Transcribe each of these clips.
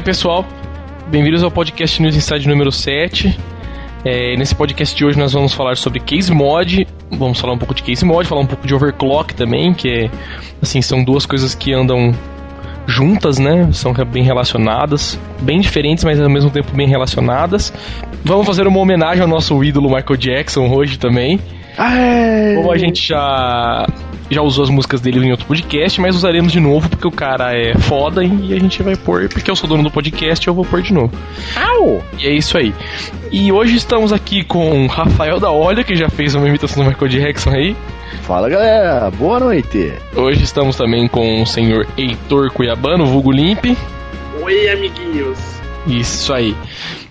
Aí, pessoal. Bem-vindos ao podcast News Inside número 7. É, nesse podcast de hoje nós vamos falar sobre case mod, vamos falar um pouco de case mod, falar um pouco de overclock também, que é, assim, são duas coisas que andam juntas, né? São bem relacionadas, bem diferentes, mas ao mesmo tempo bem relacionadas. Vamos fazer uma homenagem ao nosso ídolo Michael Jackson hoje também. Aê! Como a gente já já usou as músicas dele em outro podcast, mas usaremos de novo porque o cara é foda e a gente vai pôr, porque eu sou dono do podcast, eu vou pôr de novo. Au! E é isso aí. E hoje estamos aqui com Rafael da Olha, que já fez uma imitação do Michael Jackson aí. Fala galera, boa noite. Hoje estamos também com o senhor Heitor Cuiabano, vulgo Limp. Oi, amiguinhos. Isso aí.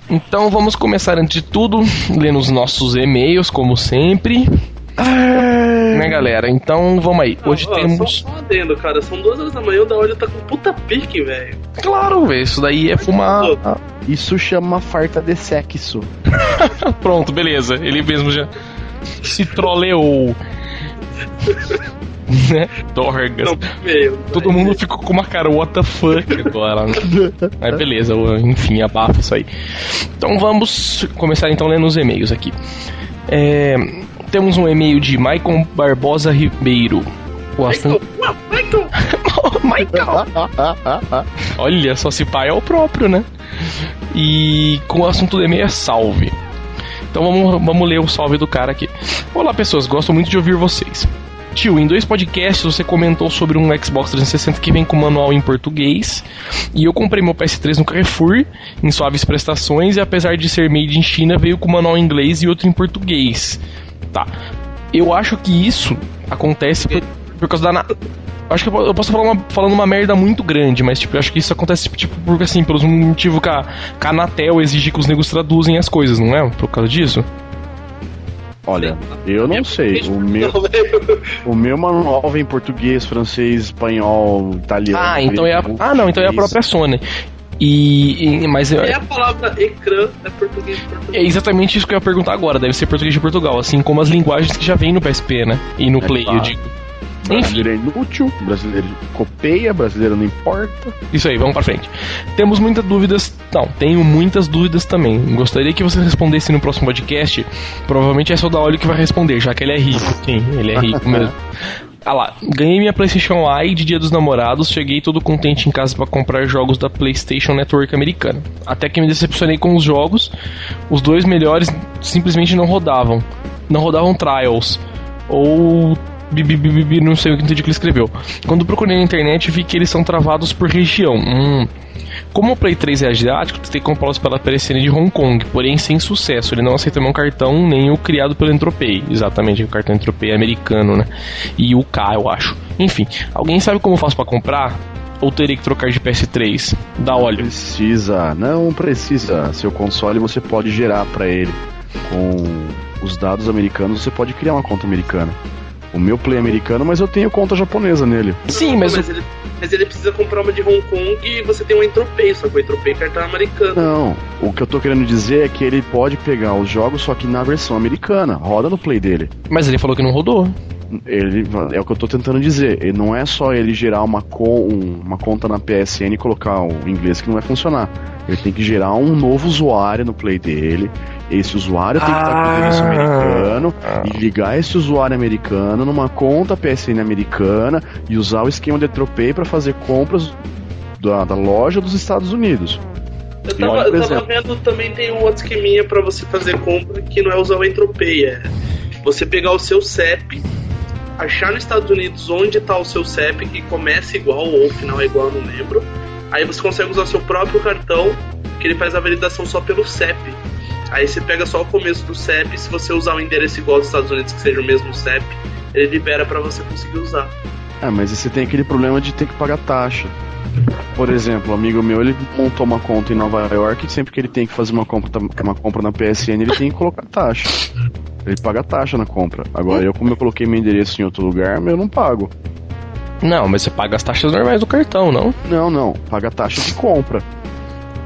Então vamos começar antes de tudo, lendo os nossos e-mails, como sempre. Né, galera? Então vamos aí. Hoje Ó, temos. Só adendo, cara. São duas horas da manhã, o da hora tá com puta pique, velho. Claro, velho, isso daí é fumar. Ah, isso chama farta de sexo. Pronto, beleza. Ele mesmo já se troleou. né? Dorgas. Todo mundo ficou com uma cara, what the fuck agora. né? Mas beleza, enfim, abafa isso aí. Então vamos começar então lendo os e-mails aqui. É, temos um e-mail de Maicon Barbosa Ribeiro. O assunto. Michael, Michael! Olha, só se pai é o próprio, né? E com o assunto do e-mail é salve. Então vamos, vamos ler o salve do cara aqui. Olá pessoas, gosto muito de ouvir vocês. Tio, em dois podcasts você comentou sobre um Xbox 360 que vem com manual em português. E eu comprei meu PS3 no Carrefour, em suaves prestações, e apesar de ser made in China, veio com manual em inglês e outro em português. Tá. Eu acho que isso acontece por, por causa da. Na... Acho que eu posso falar uma, falando uma merda muito grande, mas tipo, eu acho que isso acontece tipo, porque assim, pelos motivos que a, que a Anatel exige que os negros traduzem as coisas, não é? Por causa disso? Olha, eu não sei. O meu, o meu manual vem em português, francês, espanhol, italiano. Ah, então é a. Ah, não, então é a própria Sony. E. e- mas É é, a palavra ecrã, é português de Portugal. é exatamente isso que eu ia perguntar agora. Deve ser português de Portugal, assim como as linguagens que já vem no PSP, né? E no É Play, eu claro. digo. Enfim. Brasileiro é inútil, brasileiro copeia, brasileiro não importa. Isso aí, vamos pra frente. Temos muitas dúvidas. Não, tenho muitas dúvidas também. Gostaria que você respondesse no próximo podcast. Provavelmente é só o da Olho que vai responder, já que ele é rico. Sim, ele é rico mesmo. Ah lá, ganhei minha PlayStation Eye de Dia dos Namorados, cheguei todo contente em casa para comprar jogos da PlayStation Network americana. Até que me decepcionei com os jogos, os dois melhores simplesmente não rodavam. Não rodavam Trials. Ou. Bi- bi- bi- bi- Não sei o que entendi que ele escreveu. Quando procurei na internet, vi que eles são travados por região. Hum. Como o Play 3 é asiático, tentei comprá-los pela PSN de Hong Kong, porém sem sucesso. Ele não aceita meu cartão, nem o criado pelo Entropay. Exatamente, o cartão Entropay é americano, né? E o K, eu acho. Enfim, alguém sabe como eu faço pra comprar? Ou terei que trocar de PS3? Da óleo. Precisa, não precisa. Seu console você pode gerar pra ele com os dados americanos. Você pode criar uma conta americana. O meu play é americano, mas eu tenho conta japonesa nele. Sim, mas, mas, o- ele, mas ele precisa comprar uma de Hong Kong e você tem um entropei, só que o entropei é cartão americano. Não, o que eu tô querendo dizer é que ele pode pegar os jogos só que na versão americana. Roda no play dele. mas ele falou que não rodou. Ele é o que eu tô tentando dizer. Ele não é só ele gerar uma, um- uma conta na PSN e colocar o inglês que não vai funcionar. Ele tem que gerar um novo usuário no play dele. Esse usuário tem que estar com o endereço Ah. americano e ligar esse usuário americano numa conta PSN americana e usar o esquema de Tropay para fazer compras da, da loja dos Estados Unidos. Eu tava, Olha, eu tava vendo também tem um outro esqueminha pra você fazer compra que não é usar o entropei, é você pegar o seu CEP, achar nos Estados Unidos onde tá o seu CEP, que começa igual ou o final é igual, eu não lembro. Aí você consegue usar seu próprio cartão, que ele faz a validação só pelo CEP. Aí você pega só o começo do CEP, se você usar o endereço igual dos Estados Unidos, que seja o mesmo CEP, ele libera pra você conseguir usar. Ah, mas você tem aquele problema de ter que pagar taxa. Por exemplo, um amigo meu, ele montou uma conta em Nova York e sempre que ele tem que fazer uma compra, uma compra na PSN, ele tem que colocar taxa. Ele paga taxa na compra. Agora, eu, como eu coloquei meu endereço em outro lugar, eu não pago. Não, mas você paga as taxas normais do cartão, não? Não, não. Paga taxa de compra.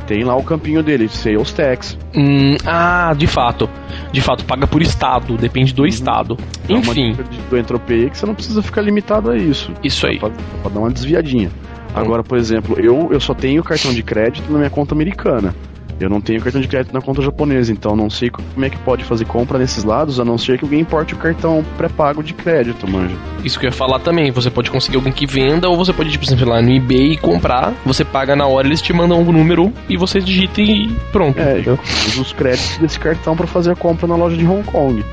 Tem lá o campinho dele, sales tax. Hum, ah, de fato. De fato, paga por estado, depende do estado. É uma Enfim, do Entropia que você não precisa ficar limitado a isso. isso aí. Pra, pra dar uma desviadinha. Agora, por exemplo, eu, eu só tenho cartão de crédito na minha conta americana. Eu não tenho cartão de crédito na conta japonesa, então não sei como é que pode fazer compra nesses lados, a não ser que alguém importe o cartão pré-pago de crédito, manja. Isso que eu ia falar também. Você pode conseguir alguém que venda, ou você pode, tipo, exemplo, lá no eBay e comprar. Você paga na hora, eles te mandam um número e você digita e pronto. É, entendeu? usa os créditos desse cartão para fazer a compra na loja de Hong Kong.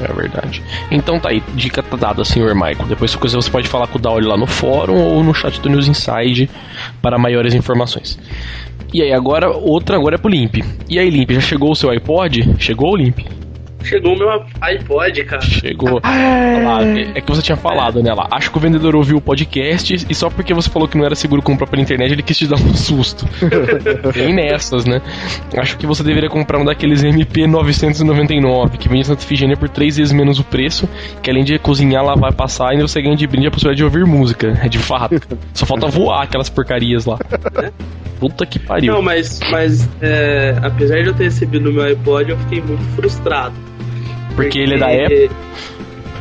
É verdade. Então tá aí, dica tá dada, senhor Michael. Depois coisa você pode falar com o Dauli lá no fórum ou no chat do News Inside para maiores informações. E aí, agora, outra agora é pro Limp. E aí, Limp, já chegou o seu iPod? Chegou, Limp? Chegou o meu iPod, cara. Chegou. Lá, é que você tinha falado, né, lá. Acho que o vendedor ouviu o podcast e só porque você falou que não era seguro comprar pela internet, ele quis te dar um susto. Tem nessas, né? Acho que você deveria comprar um daqueles MP 999, que vende Santa Efigênia por três vezes menos o preço, que além de cozinhar, lavar e passar, ainda você ganha de brinde a possibilidade de ouvir música. É de fato. Só falta voar aquelas porcarias lá. Puta que pariu. Não, mas, mas é, apesar de eu ter recebido no meu iPod, eu fiquei muito frustrado. Porque ele é da Apple?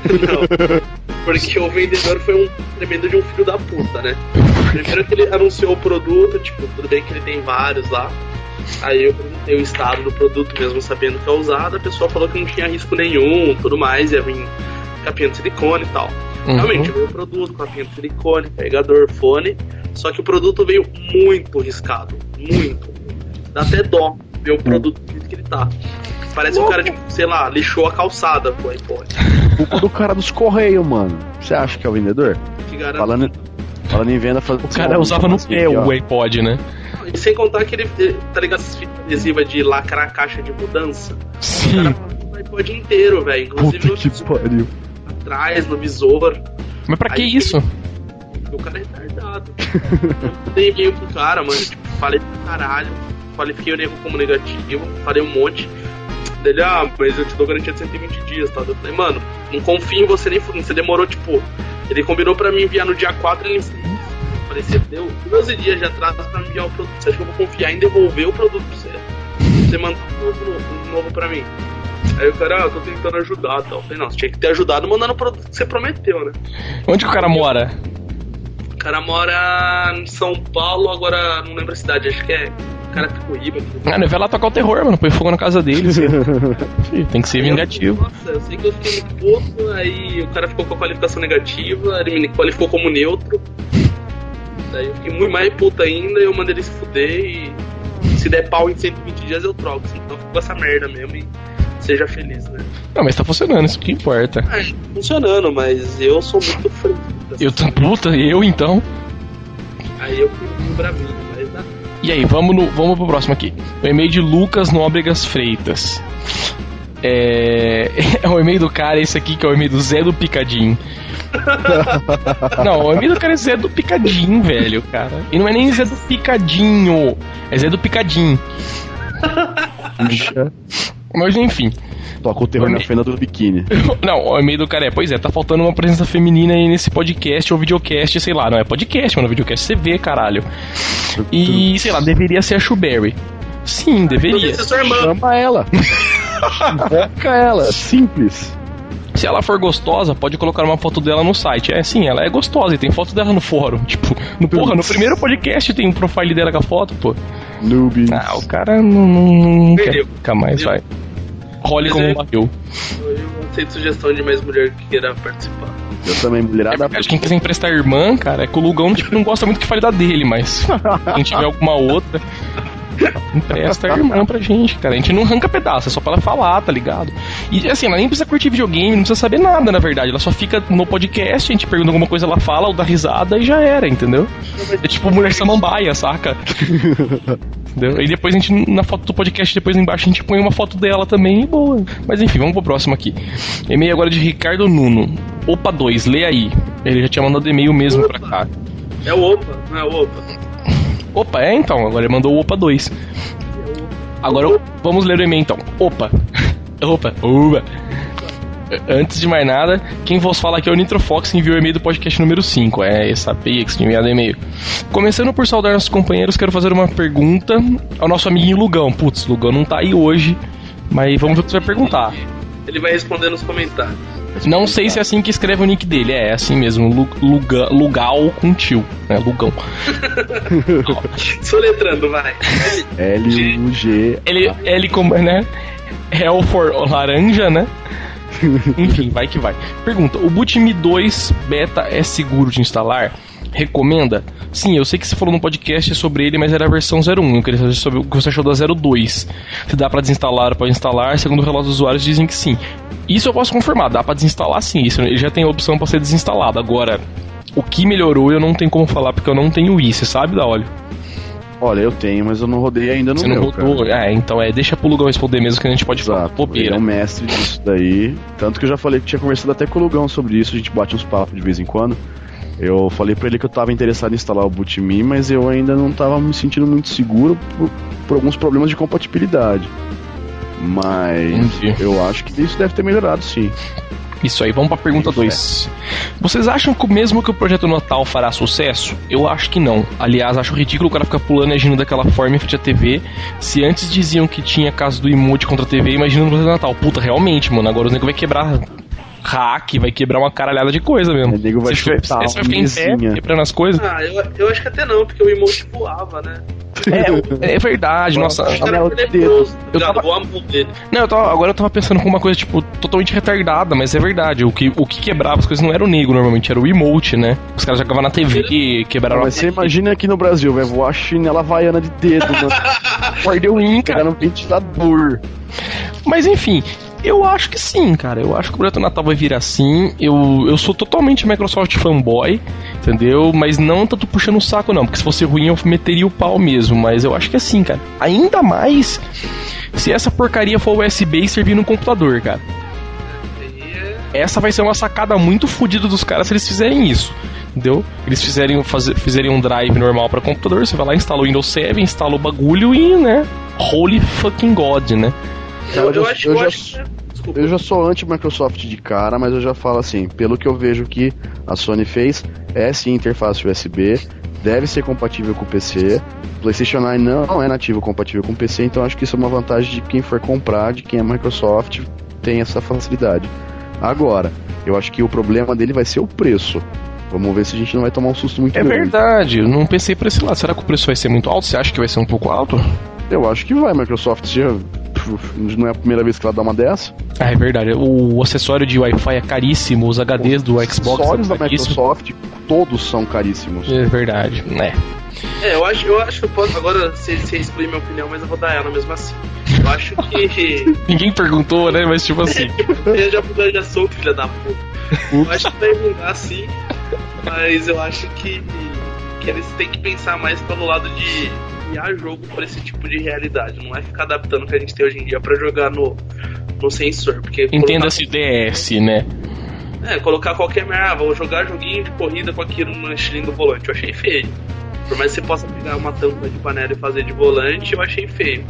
Não. Porque o vendedor foi um tremendo de um filho da puta, né? Primeiro que ele anunciou o produto, tipo, tudo bem que ele tem vários lá. Aí eu perguntei o estado do produto, mesmo sabendo que é usado, a pessoa falou que não tinha risco nenhum, tudo mais, ia vir capinha de silicone e tal. Uhum. Realmente, veio o produto, capinha de silicone, carregador, fone, só que o produto veio muito riscado, muito. Dá até dó ver o produto do jeito que ele tá. Parece um cara, tipo, sei lá, lixou a calçada com o iPod. Culpa do cara dos Correios, mano. Você acha que é o vendedor? Falando, falando em venda, faz... O cara usava no pé o iPod, né? E sem contar que ele, ele- tá ligado essas fitas adesivas de lacrar a caixa de mudança? O Sim. cara passou o iPod inteiro, velho. Inclusive Puta que pariu. atrás, no visor. Mas pra que Aí- isso? O cara é retardado. Eu dei e-mail pro cara, mano. Tipo, falei pra caralho. Qualifiquei o nego como negativo. Falei um monte. Dele, ah, mas eu te dou garantia de 120 dias, tá? Eu falei, mano, não confio em você nem fudendo. Você demorou, tipo. Ele combinou pra mim enviar no dia 4 ele. Eu falei, você deu 12 dias de atraso pra me enviar o produto. Você acha que eu vou confiar em devolver o produto pra você? Você manda um novo, um novo pra mim. Aí o cara, ah, eu tô tentando ajudar tal. Eu falei, não, você tinha que ter ajudado mandando o produto que você prometeu, né? Onde que o cara mora? O cara mora em São Paulo, agora não lembro a cidade, acho que é Carapicuíba. Ah, não vai lá tocar o terror, mano. Põe fogo na casa dele. assim. Tem que ser vingativo. Nossa, eu sei que eu fiquei muito puto, aí o cara ficou com a qualificação negativa, ele me qualificou como neutro. Daí eu fiquei muito mais puto ainda, eu mandei ele se fuder e se der pau em 120 dias eu troco. Então fica com essa merda mesmo e seja feliz, né? Não, mas tá funcionando, isso que importa. Ah, tá funcionando, mas eu sou muito frio. Eu tô puta, eu então. Aí eu fui bravinho. E aí, vamos, no, vamos pro próximo aqui. O e-mail de Lucas Nóbregas Freitas. É, é o e-mail do cara, esse aqui que é o e-mail do Zé do Picadinho. não, o e-mail do cara é Zé do Picadinho, velho, cara. E não é nem Zé do Picadinho, é Zé do Picadinho. Bicha. Mas enfim. Toca o terror na fenda do biquíni. Não, o e-mail do cara é, pois é, tá faltando uma presença feminina aí nesse podcast ou videocast, sei lá, não é podcast, mano, videocast você vê, caralho. E, sei lá, deveria ser a Shuberry. Sim, deveria. Podia ser sua irmã. Chama ela. Invoca ela. Simples. Se ela for gostosa, pode colocar uma foto dela no site. É sim, ela é gostosa e tem foto dela no fórum. Tipo, no, porra, no primeiro podcast tem um profile dela com a foto, pô. Noobies. Ah, o cara não, não, não quer ficar mais, vai. Role como é- um barril. Eu aceito sugestão de mais mulher que queira participar. Eu também, É mulherada. verdade, quem quiser emprestar irmã, cara, é que o Lugão tipo, não gosta muito que fale da dele, mas quem tiver alguma outra, empresta a irmã pra gente, cara. A gente não arranca pedaço, é só pra ela falar, tá ligado? E assim, ela nem precisa curtir videogame, não precisa saber nada, na verdade. Ela só fica no podcast, a gente pergunta alguma coisa, ela fala, ou dá risada e já era, entendeu? É tipo mulher samambaia, saca? Entendeu? E depois a gente, na foto do podcast, depois embaixo a gente põe uma foto dela também e boa. Mas enfim, vamos pro próximo aqui. E-mail agora de Ricardo Nuno. Opa 2, lê aí. Ele já tinha mandado e-mail mesmo pra cá. É o Opa, não é o Opa. Opa, é então, agora ele mandou o Opa 2. Agora eu- vamos ler o e-mail então. Opa. Opa. Opa. Antes de mais nada, quem vos fala aqui é o Nitrofox enviou o e-mail do podcast número 5. É essa peia que tinha enviado e-mail. Começando por saudar nossos companheiros, quero fazer uma pergunta ao nosso amiguinho Lugão. Putz, Lugão não tá aí hoje, mas vamos ver o que você vai perguntar. Ele vai responder nos comentários. Não sei se é assim que escreve o nick dele, é, é assim mesmo, Luga, Lugal com tio, né? Lugão. Soletrando, vai. L-U-G. Ele, ele como, né? Hell for laranja, né? Enfim, vai que vai. Pergunta: o Bootme 2 beta é seguro de instalar? Recomenda? Sim, eu sei que você falou no podcast sobre ele, mas era a versão 01. Eu queria saber sobre o que você achou da 02. Se dá para desinstalar, pode instalar. Segundo o relato dos usuários, dizem que sim. Isso eu posso confirmar, dá para desinstalar sim. Isso, ele já tem a opção para ser desinstalado. Agora, o que melhorou eu não tenho como falar porque eu não tenho isso, você sabe da óleo? Olha, eu tenho, mas eu não rodei ainda no Você meu, não rodou? cara. É, então é, deixa pro Lugão responder mesmo que a gente pode falar Exato, ele bobeira. é um mestre disso daí. Tanto que eu já falei que tinha conversado até com o Lugão sobre isso, a gente bate uns papos de vez em quando. Eu falei pra ele que eu tava interessado em instalar o BootMe, mas eu ainda não tava me sentindo muito seguro por, por alguns problemas de compatibilidade. Mas Entendi. eu acho que isso deve ter melhorado sim. Isso aí, vamos pra pergunta 2. Vocês acham que mesmo que o projeto Natal fará sucesso? Eu acho que não. Aliás, acho ridículo o cara ficar pulando e agindo daquela forma em frente à TV. Se antes diziam que tinha caso do emote contra a TV, imagina no projeto Natal. Puta, realmente, mano. Agora o nego vai quebrar hack, vai quebrar uma caralhada de coisa mesmo. O nego vai Você fica- chutar você vai ficar em pé, quebrando as coisas. Ah, eu, eu acho que até não, porque o emote voava, né? É, é verdade, nossa. Caras de leproso, Eu tava-. Não, eu tava- agora eu tava pensando com uma coisa, tipo, totalmente retardada, mas é verdade. O que, o que quebrava as coisas não era o nego normalmente, era o emote, né? Os caras jogavam na TV e quebraram Mas a você imagina aqui no Brasil, vai voar a chinela havaiana de dedo, mano. Perdeu o Inca. Pegar no ventilador. Mas enfim, eu acho que sim, cara. Eu acho que o projeto Natal vai vir assim. Eu, eu sou totalmente Microsoft fanboy, entendeu? Mas não tanto puxando o saco, não. Porque se fosse ruim, eu meteria o pau mesmo. Mas eu acho que é assim, cara. Ainda mais se essa porcaria for USB e servir no computador, cara. Essa vai ser uma sacada muito fodida dos caras se eles fizerem isso. Entendeu? Eles fizerem, fazer, fizerem um drive normal para computador, você vai lá, instala o Windows 7, instala o bagulho e, né? Holy fucking God, né? Eu, Eu já- acho, eu eu já- acho que. Eu já sou anti-Microsoft de cara, mas eu já falo assim, pelo que eu vejo que a Sony fez, é sim interface USB, deve ser compatível com o PC. PlayStation 9 não é nativo compatível com o PC, então acho que isso é uma vantagem de quem for comprar, de quem é Microsoft, tem essa facilidade. Agora, eu acho que o problema dele vai ser o preço. Vamos ver se a gente não vai tomar um susto muito É grande. verdade, eu não pensei por esse lado. Será que o preço vai ser muito alto? Você acha que vai ser um pouco alto? Eu acho que vai, Microsoft já, não é a primeira vez que ela dá uma dessa. Ah, é verdade. O acessório de Wi-Fi é caríssimo, os HDs do Os Xbox acessórios são da. Microsoft, todos são caríssimos. É verdade, né? É, eu acho, eu acho que eu posso. Agora você você exclui minha opinião, mas eu vou dar ela mesmo assim. Eu acho que. Ninguém perguntou, né? Mas tipo assim. eu já, eu já sou filha da puta. Eu acho que vai mudar sim, mas eu acho que, que eles têm que pensar mais pelo lado de criar jogo pra esse tipo de realidade. Não é ficar adaptando o que a gente tem hoje em dia pra jogar no, no sensor. Porque Entenda-se DS, né? colocar- É, colocar qualquer merda, ah, vou jogar joguinho de corrida com aquilo no estilinho do volante. Eu achei feio. Por mais que você possa pegar uma tampa de panela e fazer de volante, eu achei feio.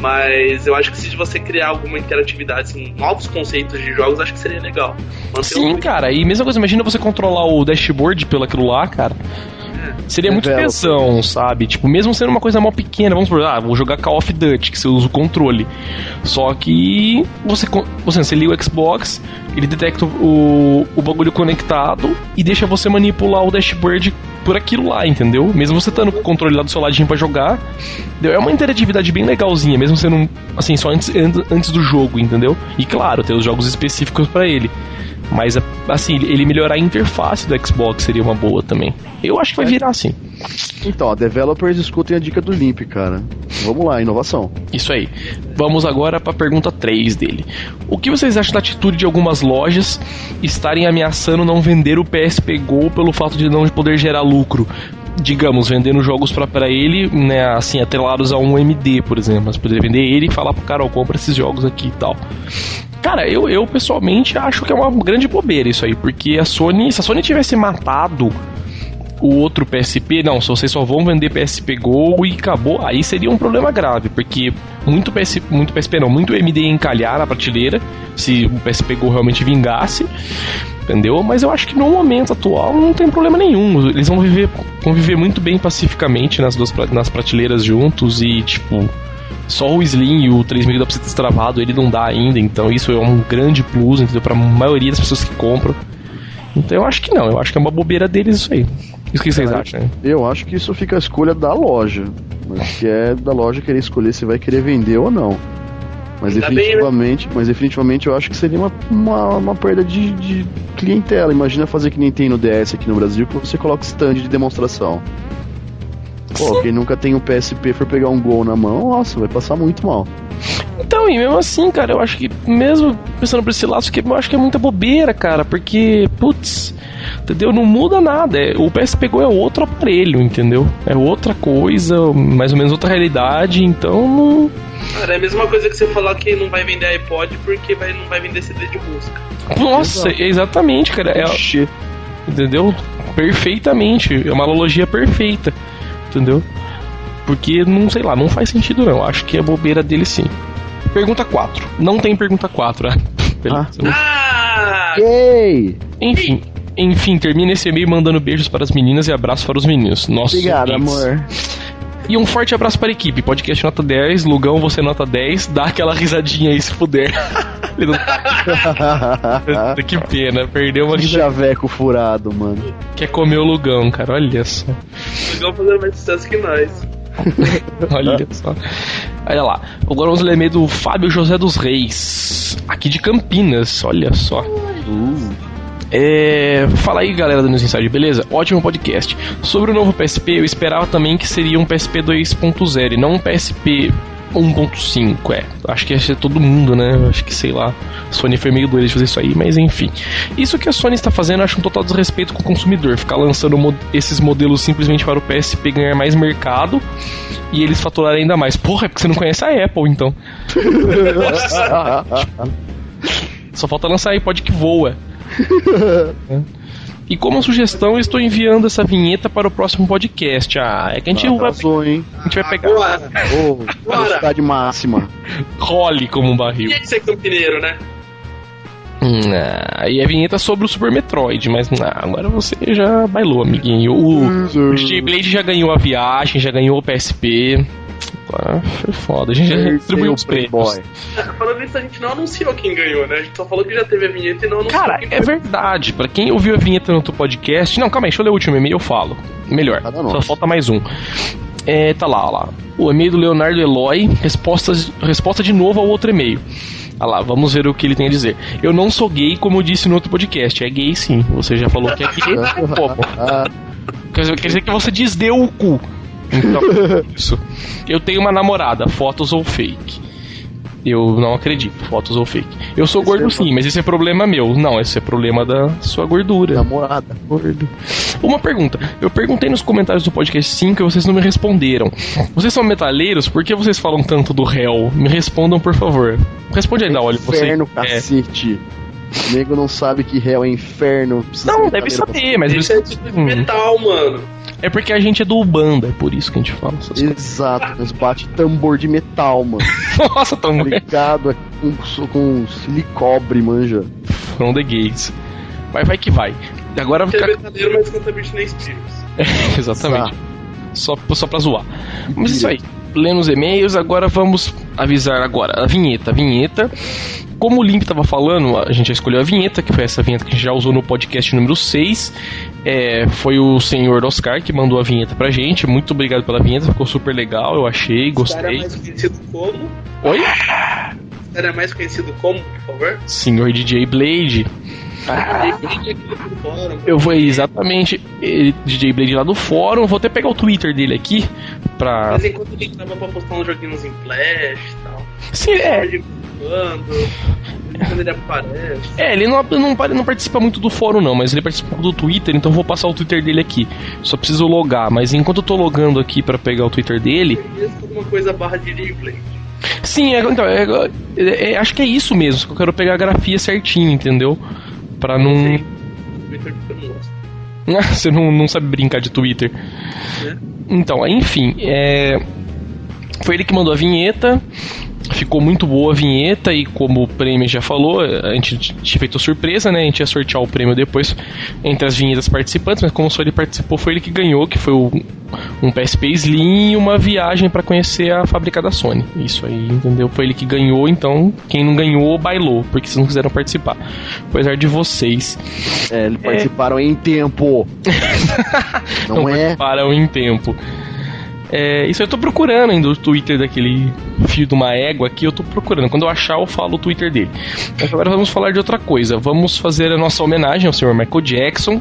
Mas eu acho que se você criar alguma interatividade, assim, novos conceitos de jogos, acho que seria legal. Manter Sim, um- cara. E mesma coisa, imagina você controlar o dashboard pelo aquilo lá, cara. Seria muito tesão, sabe? Tipo, mesmo sendo uma coisa mal pequena, vamos por, ah, vou jogar Call of Duty, que você usa o controle. Só que você, você, você liga o Xbox, ele detecta o, o bagulho conectado e deixa você manipular o dashboard por aquilo lá, entendeu? Mesmo você estando com o controle lá do seu ladinho pra jogar, é uma interatividade bem legalzinha, mesmo sendo assim, só antes, an- antes do jogo, entendeu? E claro, tem os jogos específicos pra ele. Mas, assim, ele melhorar a interface do Xbox seria uma boa também. Eu acho que vai virar assim. Então, developers escutem a dica do Limp, cara. Vamos lá, inovação. Isso aí. Vamos agora para a pergunta 3 dele. O que vocês acham da atitude de algumas lojas estarem ameaçando não vender o PSP Go pelo fato de não poder gerar lucro? Digamos, vendendo jogos para ele, né, assim, atrelados a um MD, por exemplo. Mas poderia vender ele e falar pro cara, ó, compra esses jogos aqui e tal. Cara, eu, eu pessoalmente acho que é uma grande bobeira isso aí, porque a Sony, se a Sony tivesse matado o outro PSP, não, se vocês só vão vender PSP Go e acabou, aí seria um problema grave, porque muito PSP, muito PSP não, muito MD encalhar na prateleira, se o PSP Go realmente vingasse, entendeu? Mas eu acho que no momento atual não tem problema nenhum, eles vão viver, vão viver muito bem pacificamente nas duas nas prateleiras juntos e, tipo, Só o Slim e o 3000 dá pra ser destravado, ele não dá ainda, então isso é um grande plus, entendeu? Pra maioria das pessoas que compram. Eu acho que não, eu acho que é uma bobeira deles isso aí. Isso que vocês Cara, acham? né? Eu acho que isso fica a escolha da loja. Mas que é da loja querer escolher se vai querer vender ou não. Mas Ainda bem, né? definitivamente, mas definitivamente eu acho que seria uma, uma, uma perda de, de clientela. Imagina fazer que nem tem no DS aqui no Brasil, que você coloca stand de demonstração. Pô, quem nunca tem um PSP for pegar um gol na mão, nossa, vai passar muito mal. Então, e mesmo assim, cara, eu acho que, mesmo pensando por esse lado, que eu acho que é muita bobeira, cara, porque, putz, entendeu? Não muda nada. É, o PSP Go é outro aparelho, entendeu? É outra coisa, mais ou menos outra realidade, então não. Cara, é a mesma coisa que você falar que não vai vender iPod porque vai, não vai vender CD de música. Nossa, exatamente, cara. É, entendeu? Perfeitamente. É uma analogia perfeita. Entendeu? Porque, não sei lá, não faz sentido não. Acho que é bobeira dele sim. Pergunta 4. Não tem pergunta 4, né? Beleza. Ah! Yay! Enfim. Enfim, termina esse e-mail mandando beijos para as meninas e abraços para os meninos. Nossa, Obrigado, amor. E um forte abraço para a equipe. Podcast nota 10, Lugão, você nota 10. Dá aquela risadinha aí se puder. Ele não- que pena, perdeu uma Que risadinha. chaveco furado, mano. Quer comer o Lugão, cara, olha só. Legal fazendo mais sucesso que nós. Olha só. Olha lá. Agora vamos ler e-mail do Fábio José dos Reis. Aqui de Campinas, olha só. Uh, É, fala aí, galera do News Inside, beleza? Ótimo podcast. Sobre o novo PSP, eu esperava também que seria um PSP 2.0 e não um PSP 1.5, é. Acho que ia ser todo mundo, né? Acho que, sei lá, a Sony foi meio doida de fazer isso aí, mas enfim. Isso que a Sony está fazendo, eu acho um total desrespeito com o consumidor. Ficar lançando esses modelos simplesmente para o PSP ganhar mais mercado e eles faturarem ainda mais. Porra, é porque você não conhece a Apple, então. Só falta lançar iPod que voa. É. E como sugestão, eu estou enviando essa vinheta para o próximo podcast. Ah, é que a gente, vai, Arrasou, hein? a gente vai pegar Agora, Bora. velocidade máxima. role como um barril. tinha que ser campineiro, né? Hum, ah, e a vinheta sobre o Super Metroid, mas ah, agora você já bailou, amiguinho. O, Blade já ganhou a viagem, já ganhou o PSP. Ah, foi foda, a gente já distribuiu os prêmios. Falando isso, a gente não anunciou quem ganhou, né? A gente só falou que já teve a vinheta e não anunciou Cara, quem é verdade. Pra quem ouviu a vinheta no outro podcast. Não, calma aí, deixa eu ler o último e-mail eu falo. Melhor. Cada Só falta mais um. É, tá lá, ó lá. O e-mail do Leonardo Eloy. Respostas, resposta de novo ao outro e-mail. Ah lá, vamos ver o que ele tem a dizer. Eu não sou gay, como eu disse no outro podcast. É gay sim. Você já falou que é gay. Pô, pô. Ah, Quer dizer, quer dizer que você desdeu o cu. Então, isso. Eu tenho uma namorada, fotos ou fake. Eu não acredito, fotos ou fake. Eu sou Esse gordo é sim, mas esse é problema meu. Não, esse é problema da sua gordura. namorada, gordo. Uma pergunta. Eu perguntei nos comentários do podcast 5 e vocês não me responderam. Vocês são metaleiros? Por que vocês falam tanto do réu? Me respondam, por favor. Responde aí, da olho. Você. Inferno, É. cacete. O nego não sabe que réu é inferno. Não, deve pra saber, mas. Isso é tipo de metal, mano. É porque a gente é do banda, é por isso que a gente fala essas coisas. Exato, mas bate tambor de metal, mano. Nossa, tão Ligado é com, com silicobre, manja. From the gates. Mas vai que vai. Agora é metaleiro, mas Britney Spears. É, exatamente. Só, só pra zoar. Mas isso aí. Lendo os e-mails, agora vamos avisar agora. A vinheta. A vinheta. Como o Limp tava falando, a gente já escolheu a vinheta, que foi essa vinheta que a gente já usou no podcast número 6. É, foi o senhor Oscar que mandou a vinheta pra gente. Muito obrigado pela vinheta, ficou super legal, eu achei, gostei. mais conhecido como? Oi? Era mais conhecido como, por favor? Senhor DJ Blade. Ah. Eu vou exatamente DJ Blade lá do fórum. Vou até pegar o Twitter dele aqui pra. Mas enquanto ele tava pra postar uns joguinhos em Flash e tal. Sim, é. Quando, ele aparece. É, ele não, não, não participa muito do fórum, não, mas ele participa do Twitter, então eu vou passar o Twitter dele aqui. Só preciso logar, mas enquanto eu tô logando aqui pra pegar o Twitter dele. Alguma coisa barra de replay. Sim, é, então, é, é- é- acho que é isso mesmo, só que eu quero pegar a grafia certinho, entendeu? Pra não. Gosto. Você não, não sabe brincar de Twitter. Né? Então, enfim, é... foi ele que mandou a vinheta. Ficou muito boa a vinheta e como o prêmio já falou, a gente tinha feito surpresa, né? A gente ia sortear o prêmio depois entre as vinhetas participantes, mas como só ele participou, foi ele que ganhou, que foi o, um PSP Slim e uma viagem para conhecer a fábrica da Sony. Isso aí, entendeu? Foi ele que ganhou, então quem não ganhou, bailou, porque vocês não quiseram participar. Apesar de vocês. É, eles participaram em tempo. não, não é? participaram em tempo. É, isso eu tô procurando ainda o Twitter daquele fio de uma égua aqui, eu tô procurando. Quando eu achar, eu falo o Twitter dele. Mas agora vamos falar de outra coisa. Vamos fazer a nossa homenagem ao senhor Michael Jackson.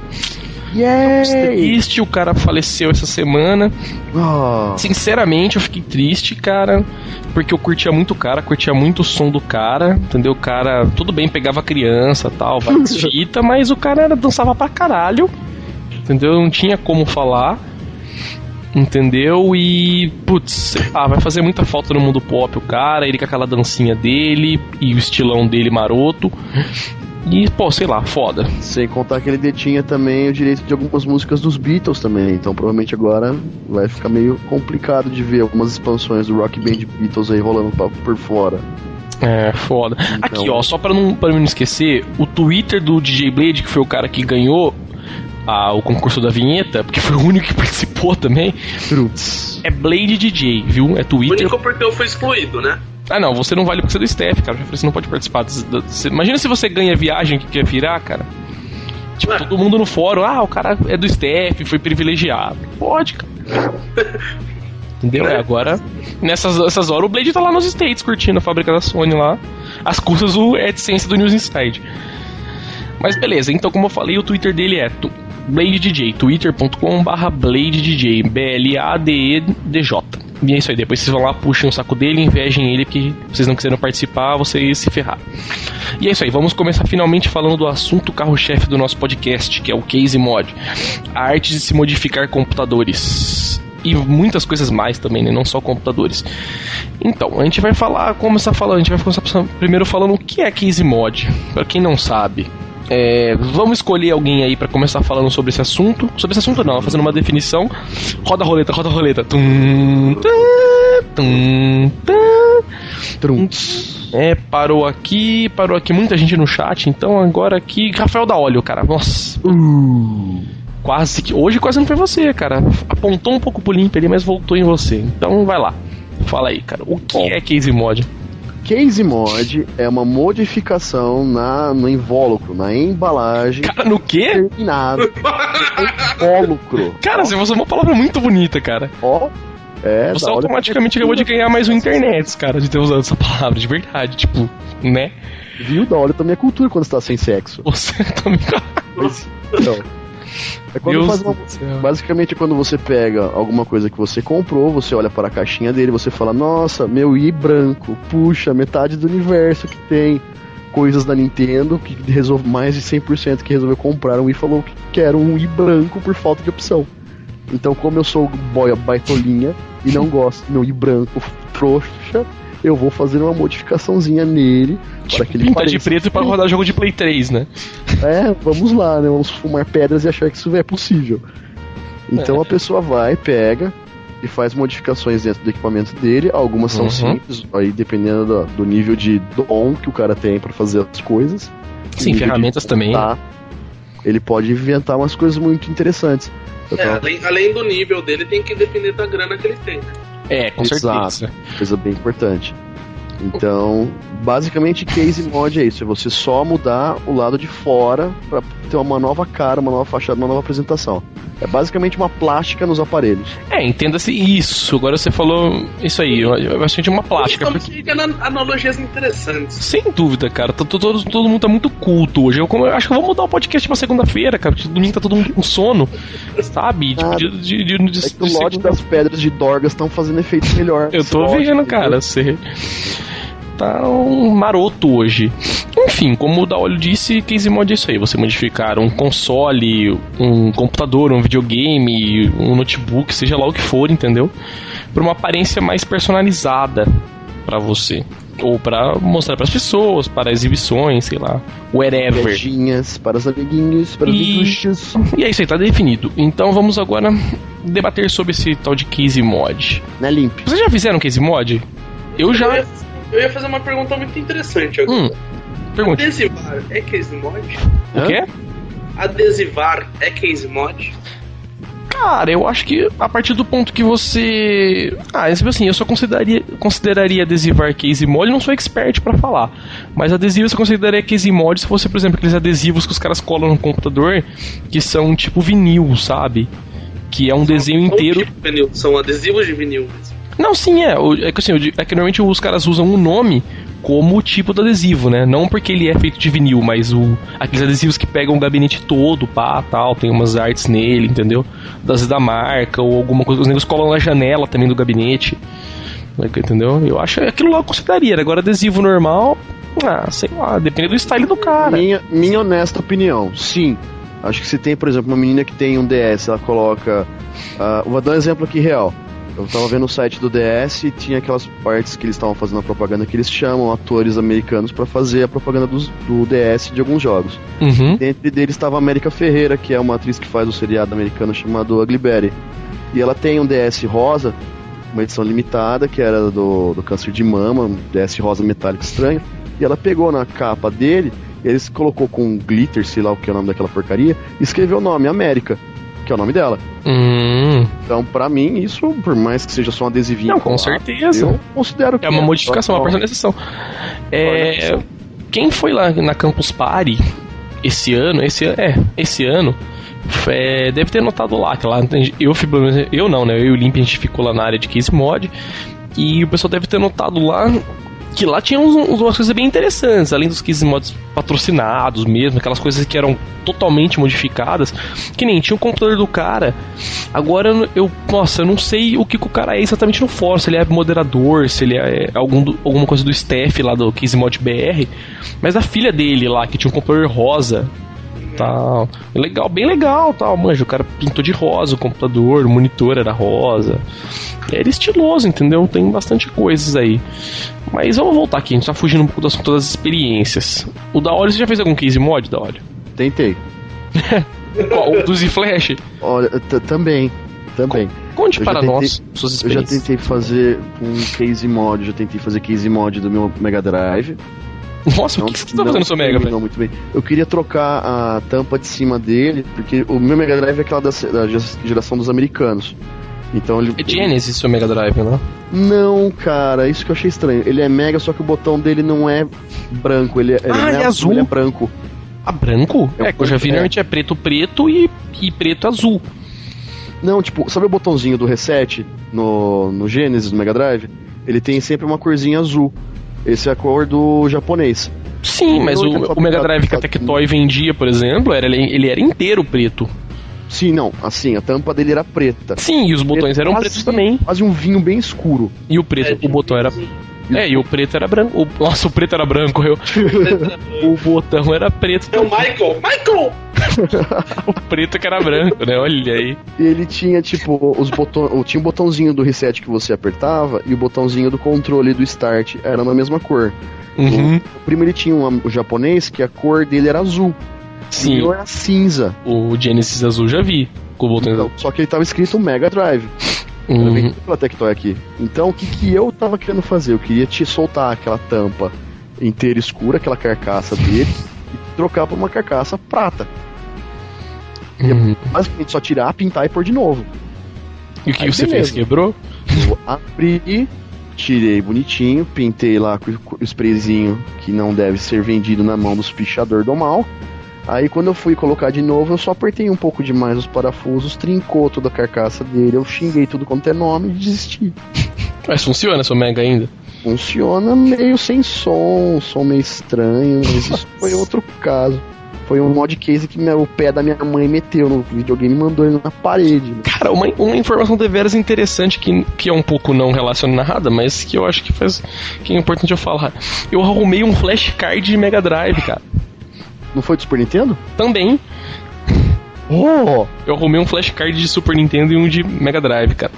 Yay! Triste, o cara faleceu essa semana. Oh. Sinceramente, eu fiquei triste, cara, porque eu curtia muito o cara, curtia muito o som do cara, entendeu? O cara, tudo bem, pegava criança tal, várias fita, mas o cara era, dançava pra caralho, entendeu? Não tinha como falar. Entendeu? E, putz, ah, vai fazer muita falta no mundo pop o cara, ele com aquela dancinha dele e o estilão dele maroto. E, pô, sei lá, foda. Sem contar que ele detinha também o direito de algumas músicas dos Beatles também. Então provavelmente agora vai ficar meio complicado de ver algumas expansões do Rock Band Beatles aí rolando por fora. É, foda. Então... Aqui, ó, só pra não, pra não esquecer, o Twitter do DJ Blade, que foi o cara que ganhou a, o concurso da vinheta, porque foi o único que participou também. Truts. É Blade DJ, viu? É Twitter. O único porque eu fui excluído, né? Ah, não, você não vale porque você é do staff, cara. Você não pode participar. Você, imagina se você ganha viagem que quer virar, cara. Tipo, Ué. todo mundo no fórum, ah, o cara é do staff, foi privilegiado. Pode, cara. Entendeu? É. Agora, nessas, nessas horas, o Blade tá lá nos States curtindo a fábrica da Sony lá. As custas do AdSense do News Inside. Mas beleza, então como eu falei, o Twitter dele é Blade DJ, twitter.com barra Blade DJ, B-L-A-D-E-D-J. E é isso aí, depois vocês vão lá, puxem o saco dele, invejem ele, porque vocês não quiseram participar, vocês se ferrar. E é isso aí, vamos começar finalmente falando do assunto carro-chefe do nosso podcast, que é o Case Mod. A arte de se modificar computadores e muitas coisas mais também, né? Não só computadores. Então, a gente vai falar, começar falando, a gente vai começar primeiro falando o que é Case Mod, para quem não sabe. É, vamos escolher alguém aí para começar falando sobre esse assunto. Sobre esse assunto não, fazendo uma definição. Roda a roleta, roda a roleta. Tum, tum, tum, É, parou aqui, parou aqui muita gente no chat, então agora aqui. Rafael da Óleo, cara. Nossa. Uh, quase que. Hoje quase não foi você, cara. Apontou um pouco pro limpo ali, mas voltou em você. Então vai lá. Fala aí, cara. O que é Case Mod? Case Mod é uma modificação na, no invólucro, na embalagem. Cara, no quê? Terminado. invólucro. Cara, você usou uma palavra muito bonita, cara. Ó. É, você automaticamente acabou de ganhar mais um internet, cara, de ter usado essa palavra, de verdade, tipo, né? Viu? Da hora também é cultura quando você tá sem sexo. Você também. Então, é quando Deus faz uma, basicamente é quando você pega alguma coisa que você comprou, você olha para a caixinha dele, você fala: "Nossa, meu i branco, puxa, metade do universo que tem coisas da Nintendo que resolve mais de 100% que resolveu comprar um i falou que quer um i branco por falta de opção. Então, como eu sou boia baitolinha e não gosto do meu i branco trouxa, eu vou fazer uma modificaçãozinha nele. Tipo, para que ele pinta de preto para rodar jogo de Play 3, né? É, vamos lá, né? Vamos fumar pedras e achar que isso é possível. Então é. a pessoa vai, pega e faz modificações dentro do equipamento dele. Algumas são uhum. simples, aí dependendo do, do, nível de dom que o cara tem para fazer as coisas. Sim, ferramentas também. Ele pode inventar umas coisas muito interessantes. É, além, além, do nível dele, tem que depender da grana que ele tem. É, com Exato. certeza. Coisa bem importante. Então, basicamente, case mod é isso: é você só mudar o lado de fora para ter uma nova cara, uma nova fachada, uma nova apresentação. É basicamente uma plástica nos aparelhos. É, entenda-se isso. Agora você falou isso aí, é bastante uma plástica. Porque... analogias interessantes. Sem dúvida, cara. Todo, todo, todo mundo tá muito culto hoje. Eu, eu acho que eu vou mudar o podcast pra segunda-feira, cara. Porque domingo tá todo mundo com sono, sabe? Tipo, de, de, de, de, é que o lote das pedras de Dorgas estão fazendo efeito melhor. Eu tô vendo, cara. Você tá um maroto hoje. Enfim, como o Daolio disse, case mod é isso aí. Você modificar um console, um computador, um videogame, um notebook, seja lá o que for, entendeu? Para uma aparência mais personalizada para você. Ou para mostrar para as pessoas, para exibições, sei lá, wherever. Beijinhas para os amiguinhos, para os e... e é isso aí, tá definido. Então vamos agora debater sobre esse tal de case mod. Na Limp. Vocês já fizeram case mod? Eu já. Eu ia fazer uma pergunta muito interessante agora. Hum, pergunte. Adesivar é case mod? O quê? Adesivar é case mod? Cara, eu acho que a partir do ponto que você. Ah, assim, eu só consideraria, consideraria adesivar case mod, não sou expert para falar. Mas adesivo você consideraria case mod se fosse, por exemplo, aqueles adesivos que os caras colam no computador, que são tipo vinil, sabe? Que é um são desenho inteiro. Tipo vinil, são adesivos de vinil mesmo. Não, sim, é. É que, assim, é que normalmente os caras usam um nome como o tipo do adesivo, né? Não porque ele é feito de vinil, mas o, aqueles adesivos que pegam o gabinete todo, pá, tal, tem umas artes nele, entendeu? Das da marca, ou alguma coisa, os negros colam na janela também do gabinete. Entendeu? Eu acho que aquilo lá eu consideraria. Agora, adesivo normal, ah, sei lá, depende do style do cara. Minha, minha honesta opinião, sim. Acho que se tem, por exemplo, uma menina que tem um DS, ela coloca. Uh, vou dar um exemplo aqui real. Eu tava vendo o site do DS e tinha aquelas partes que eles estavam fazendo a propaganda que eles chamam atores americanos para fazer a propaganda do, do, DS de alguns jogos. Uhum. Dentre deles estava a América Ferreira, que é uma atriz que faz o seriado americano chamado Ugly Betty. E ela tem um DS rosa, uma edição limitada, que era do, do câncer de mama, um DS rosa metálico estranho. E ela pegou na capa dele, eles colocou com glitter, sei lá o que é o nome daquela porcaria, e escreveu o nome América que é o nome dela. Hum. Então, para mim, isso, por mais que seja só um adesivinho. Não, com certeza. Eu considero que é uma é, modificação, uma personalização. É, quem foi lá na Campus Party esse ano, esse é, esse ano, é, deve ter notado lá que lá eu, eu não, né? Eu e o Limp a gente ficou lá na área de case mod e o pessoal deve ter notado lá que lá tinha uns, umas coisas bem interessantes, além dos 15 mods patrocinados mesmo, aquelas coisas que eram totalmente modificadas, que nem tinha o computador do cara. Agora eu, nossa, eu não sei o que, que o cara é exatamente no fórum, se ele é moderador, se ele é algum do, alguma coisa do staff lá do 15 mod BR, mas a filha dele lá, que tinha um computador rosa, tal. Legal, bem legal, tal. Manja, o cara pintou de rosa o computador, o monitor era rosa. Era estiloso, entendeu? Tem bastante coisas aí. Mas vamos voltar aqui, a gente tá fugindo um pouco das, das experiências. O da Olho, você já fez algum case mod da Olho? Tentei. Qual? O do Z-Flash? Olha, também. Também. Conte para tentei, nós suas experiências. Eu já tentei fazer um case mod, já tentei fazer case mod do meu Mega Drive. Nossa, não, o que você tá fazendo no seu Mega, velho? muito bem. Eu queria trocar a tampa de cima dele, porque o meu Mega Drive é aquela da, da geração dos americanos. Então ele. É Genesis seu Mega Drive, né? Não, cara, isso que eu achei estranho. Ele é Mega, só que o botão dele não é branco, ele, é, ele ah, é, é azul. Ele é branco. Ah, branco? É, é que eu já vi é. normalmente é preto, preto e, e preto azul. Não, tipo, sabe o botãozinho do reset no, no Genesis, do Mega Drive? Ele tem sempre uma corzinha azul. Esse é a cor do japonês. Sim, mas o, o Mega Drive que a Tectoy vendia, por exemplo, era, ele era inteiro preto. Sim, não, assim, a tampa dele era preta. Sim, e os botões eram pretos também. Quase um vinho bem escuro. E o preto, é, o botão era. É, e o preto era branco. O, nossa, o preto era branco. Eu, o botão era preto. É o Michael! Michael! o preto que era branco, né? Olha aí. E ele tinha, tipo, os botões. Tinha o botãozinho do reset que você apertava e o botãozinho do controle do start. Era na mesma cor. Uhum. O, primo ele tinha um o japonês que a cor dele era azul. Sim. O era cinza. O Genesis azul já vi. Com o botão então, Só que ele tava escrito Mega Drive. Uhum. pela Tectoy aqui. Então o que, que eu tava querendo fazer? Eu queria te soltar aquela tampa inteira escura, aquela carcaça dele, e trocar por uma carcaça prata. Uhum. basicamente só tirar, pintar e pôr de novo. E o que Aí, você beleza. fez? Quebrou? Eu abri, tirei bonitinho, pintei lá com o sprayzinho que não deve ser vendido na mão dos pichador do mal. Aí quando eu fui colocar de novo, eu só apertei um pouco demais os parafusos, trincou toda a carcaça dele, eu xinguei tudo quanto é nome e desisti. Mas funciona seu Mega ainda? Funciona meio sem som, som meio estranho, mas isso foi outro caso. Foi um mod case que o pé da minha mãe meteu no videogame e mandou ele na parede. Né? Cara, uma, uma informação de veras interessante que, que é um pouco não relacionada, mas que eu acho que faz que é importante eu falar. Eu arrumei um flashcard de Mega Drive, cara. Não foi do Super Nintendo? Também. Oh! Eu arrumei um flashcard de Super Nintendo e um de Mega Drive, cara.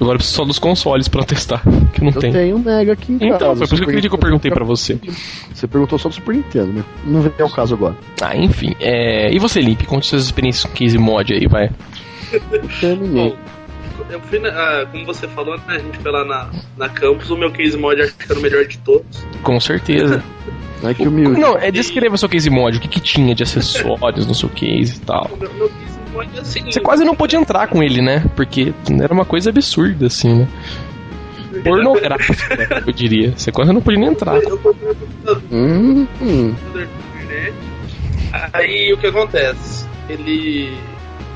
Agora eu preciso só dos consoles pra testar, que não eu tem. Eu tenho um Mega aqui em então, casa. Então, foi por isso que eu, que eu perguntei pra você. Você perguntou só do Super Nintendo, né? Não vem ao caso agora. Ah, enfim. É... E você, Limp? Conte suas experiências com case mod aí, vai. Eu terminei. eu fui na, ah, como você falou, né, a gente foi lá na, na campus, o meu case mod acho que era o melhor de todos. Com certeza. que humilde. Não, é descreva seu case mod, o que, que tinha de acessórios no seu case e tal. O meu, meu case assim, Você quase não pôde entrar com ele, né? Porque era uma coisa absurda, assim, né? Pornográfica, eu diria. Você quase não podia nem entrar. Um Hum, hum. Aí o que acontece? Ele.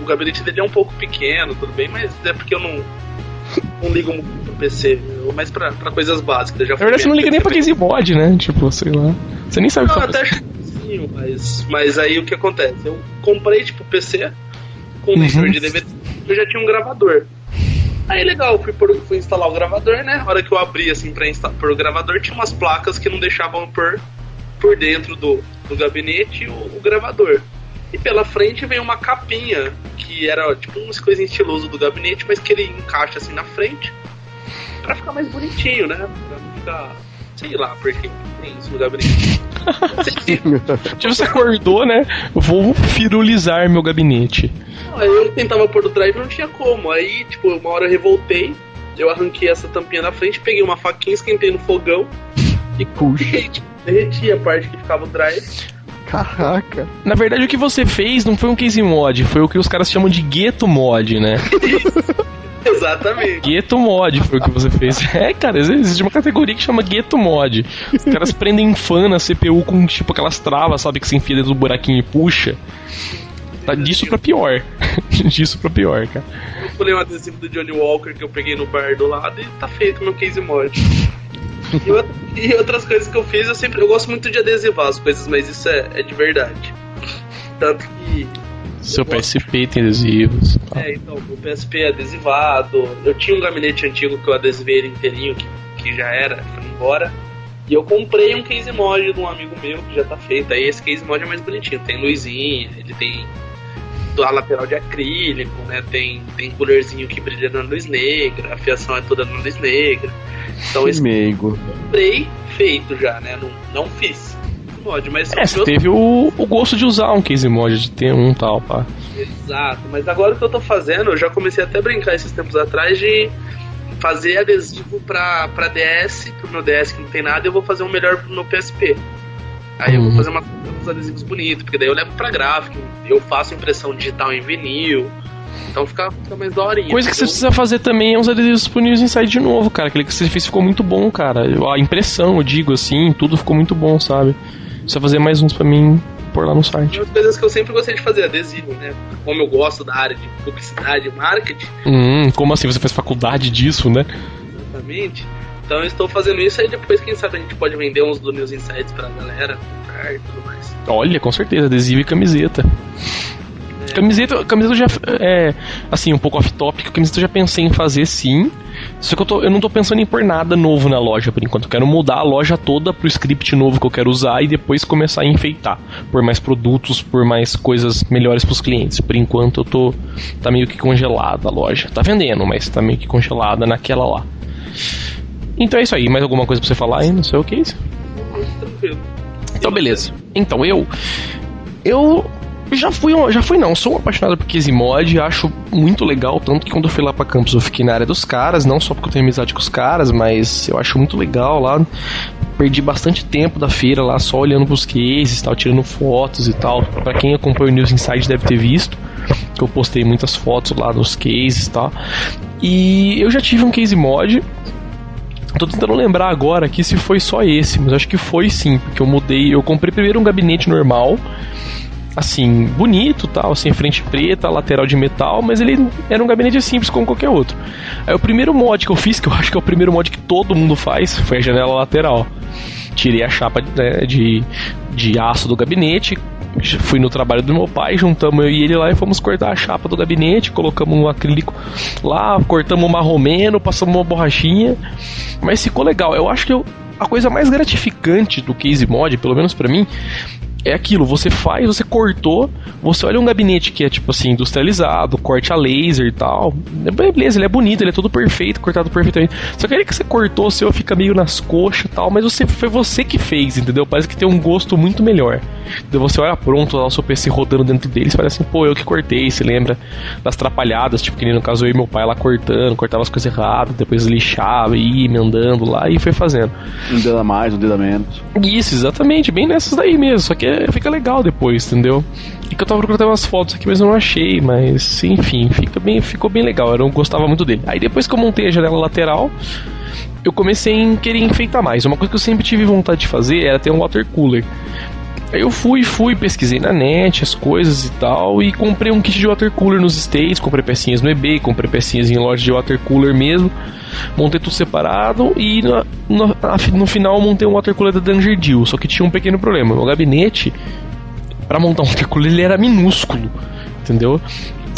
O gabinete dele é um pouco pequeno, tudo bem, mas é porque eu não. Não ligo muito pro PC, eu- mas pra, pra coisas básicas. Já Na verdade, você não liga nem pra Casey Mod, né? Tipo, sei lá. Você nem sabe o que Não, tá até acho que sim, mas, mas aí o que acontece? Eu comprei, tipo, PC com Uhum. leitor de DVD, eu já tinha um gravador. Aí legal, fui, por, fui instalar o gravador, né? A hora que eu abri assim pra instalar por o gravador, tinha umas placas que não deixavam pôr por dentro do, do gabinete o, o gravador. E pela frente veio uma capinha, que era tipo umas coisas estiloso do gabinete, mas que ele encaixa assim na frente pra ficar mais bonitinho, né? Pra não ficar. Sei lá porque tem isso no gabinete. Tipo, você acordou, né? Vou firulizar meu gabinete. Aí eu tentava pôr o drive não tinha como. Aí, tipo, uma hora eu revoltei, eu arranquei essa tampinha da frente, peguei uma faquinha, esquentei no fogão e Puxa. puxei, tipo, derreti a parte que ficava o drive. Caraca. Na verdade, o que você fez não foi um case mod, foi o que os caras chamam de gueto mod, né? Exatamente. Gueto mod foi o que você fez. É, cara, existe uma categoria que chama gueto mod. Os caras prendem fã na CPU com tipo aquelas travas, sabe, que você enfia dentro do buraquinho e puxa. Tá disso pra pior. disso pra pior, cara. Eu pulei um adesivo do Johnny Walker que eu peguei no bar do lado e tá feito meu case mod. E, e outras coisas que eu fiz, eu sempre. Eu gosto muito de adesivar as coisas, mas isso é, é de verdade. Tanto que Seu PSP tem adesivos. Tá. É, então, o PSP é adesivado. Eu tinha um gabinete antigo que eu adesivei ele inteirinho, que, que já era, foi embora. E eu comprei um case mod de um amigo meu que já tá feito. Aí esse case mod é mais bonitinho. Tem luzinha, ele tem a lateral de acrílico, né? Tem, tem coolerzinho que brilha na luz negra, a fiação é toda na luz negra. Então Que esse meigo. eu comprei feito já, né? Não, não fiz mod, mas É, você eu- teve o, o gosto de usar um case mod, de ter um tal, pá. Exato, mas agora o que eu tô fazendo, eu já comecei até a brincar esses tempos atrás de fazer adesivo pra, pra DS, pro meu DS que não tem nada, e eu vou fazer um melhor pro meu PSP. Aí eu Uhum. vou fazer uma- uns adesivos bonitos, porque daí eu levo pra gráfico, eu faço impressão digital em vinil, então fica, fica mais daorinha. Coisa que você precisa fazer também é uns adesivos disponíveis em site de novo, cara. Aquele que você fez ficou muito bom, cara. A impressão, eu digo assim, tudo ficou muito bom, sabe? Precisa fazer mais uns pra mim pôr lá no site. Uma das coisas que eu sempre gostei de fazer, adesivo, né? Como eu gosto da área de publicidade e marketing, Hum, como assim? Você fez faculdade disso, né? Exatamente. Então eu estou fazendo isso aí depois, quem sabe, a gente pode vender uns do News Insights pra galera comprar e tudo mais. Olha, com certeza, adesivo e camiseta. Camiseta, camiseta eu já. É, assim, um pouco off-topic, camiseta eu já pensei em fazer sim. Só que eu, tô, eu não tô pensando em pôr nada novo na loja por enquanto. Eu quero mudar a loja toda pro script novo que eu quero usar e depois começar a enfeitar. Por mais produtos, por mais coisas melhores pros clientes. Por enquanto eu tô. Tá meio que congelada a loja. Tá vendendo, mas tá meio que congelada naquela lá. Então é isso aí. Mais alguma coisa pra você falar aí? Não sei o que é isso. Então, beleza. Então, eu. Eu. Já fui, já fui não, sou um apaixonado por Case Mod, acho muito legal, tanto que quando eu fui lá pra campus eu fiquei na área dos caras, não só porque eu tenho amizade com os caras, mas eu acho muito legal lá. Perdi bastante tempo da feira lá só olhando pros cases e tal, tirando fotos e tal. Pra quem acompanha o News Inside deve ter visto que eu postei muitas fotos lá dos cases e tal. E eu já tive um case mod, Tô tentando lembrar agora aqui se foi só esse, mas acho que foi sim, porque eu mudei. Eu comprei primeiro um gabinete normal, assim, bonito tal, assim, frente preta, lateral de metal, mas ele era um gabinete simples como qualquer outro. Aí o primeiro mod que eu fiz, que eu acho que é o primeiro mod que todo mundo faz, foi a janela lateral. Tirei a chapa né, de, de aço do gabinete, fui no trabalho do meu pai, juntamos eu e ele lá e fomos cortar a chapa do gabinete, colocamos um acrílico lá, cortamos uma romeno, passamos uma borrachinha, mas ficou legal. Eu acho que eu- a coisa mais gratificante do case mod, pelo menos pra mim, é aquilo, você faz, você cortou, você olha um gabinete que é tipo assim, industrializado, corte a laser e tal. É Beleza, ele é bonito, ele é todo perfeito, cortado perfeitamente. Só que aí que você cortou, o seu fica meio nas coxas e tal, mas você foi você que fez, entendeu? Parece que tem um gosto muito melhor. Então você olha pronto lá o seu PC rodando dentro dele, você fala assim, pô, eu que cortei, você lembra das trapalhadas, tipo que nem no caso eu e meu pai lá cortando, cortava as coisas erradas, depois lixava, ia emendando lá e foi fazendo. Um dedo a mais, um dedo a menos. Isso, exatamente, bem nessas daí mesmo. Só que fica, fica legal depois, entendeu? E que eu tava procurando umas fotos aqui, mas eu não achei, mas enfim, fica bem, ficou bem legal. Eu não gostava muito dele. Aí depois que eu montei a janela lateral, eu comecei a querer enfeitar mais. Uma coisa que eu sempre tive vontade de fazer era ter um water cooler. Eu fui, fui, pesquisei na net as coisas e tal, e comprei um kit de water cooler nos States, comprei pecinhas no eBay, comprei pecinhas em loja de water cooler mesmo, montei tudo separado e no, no, no final montei um water cooler da Danger Deal, só que tinha um pequeno problema, o gabinete para montar um water cooler ele era minúsculo, entendeu?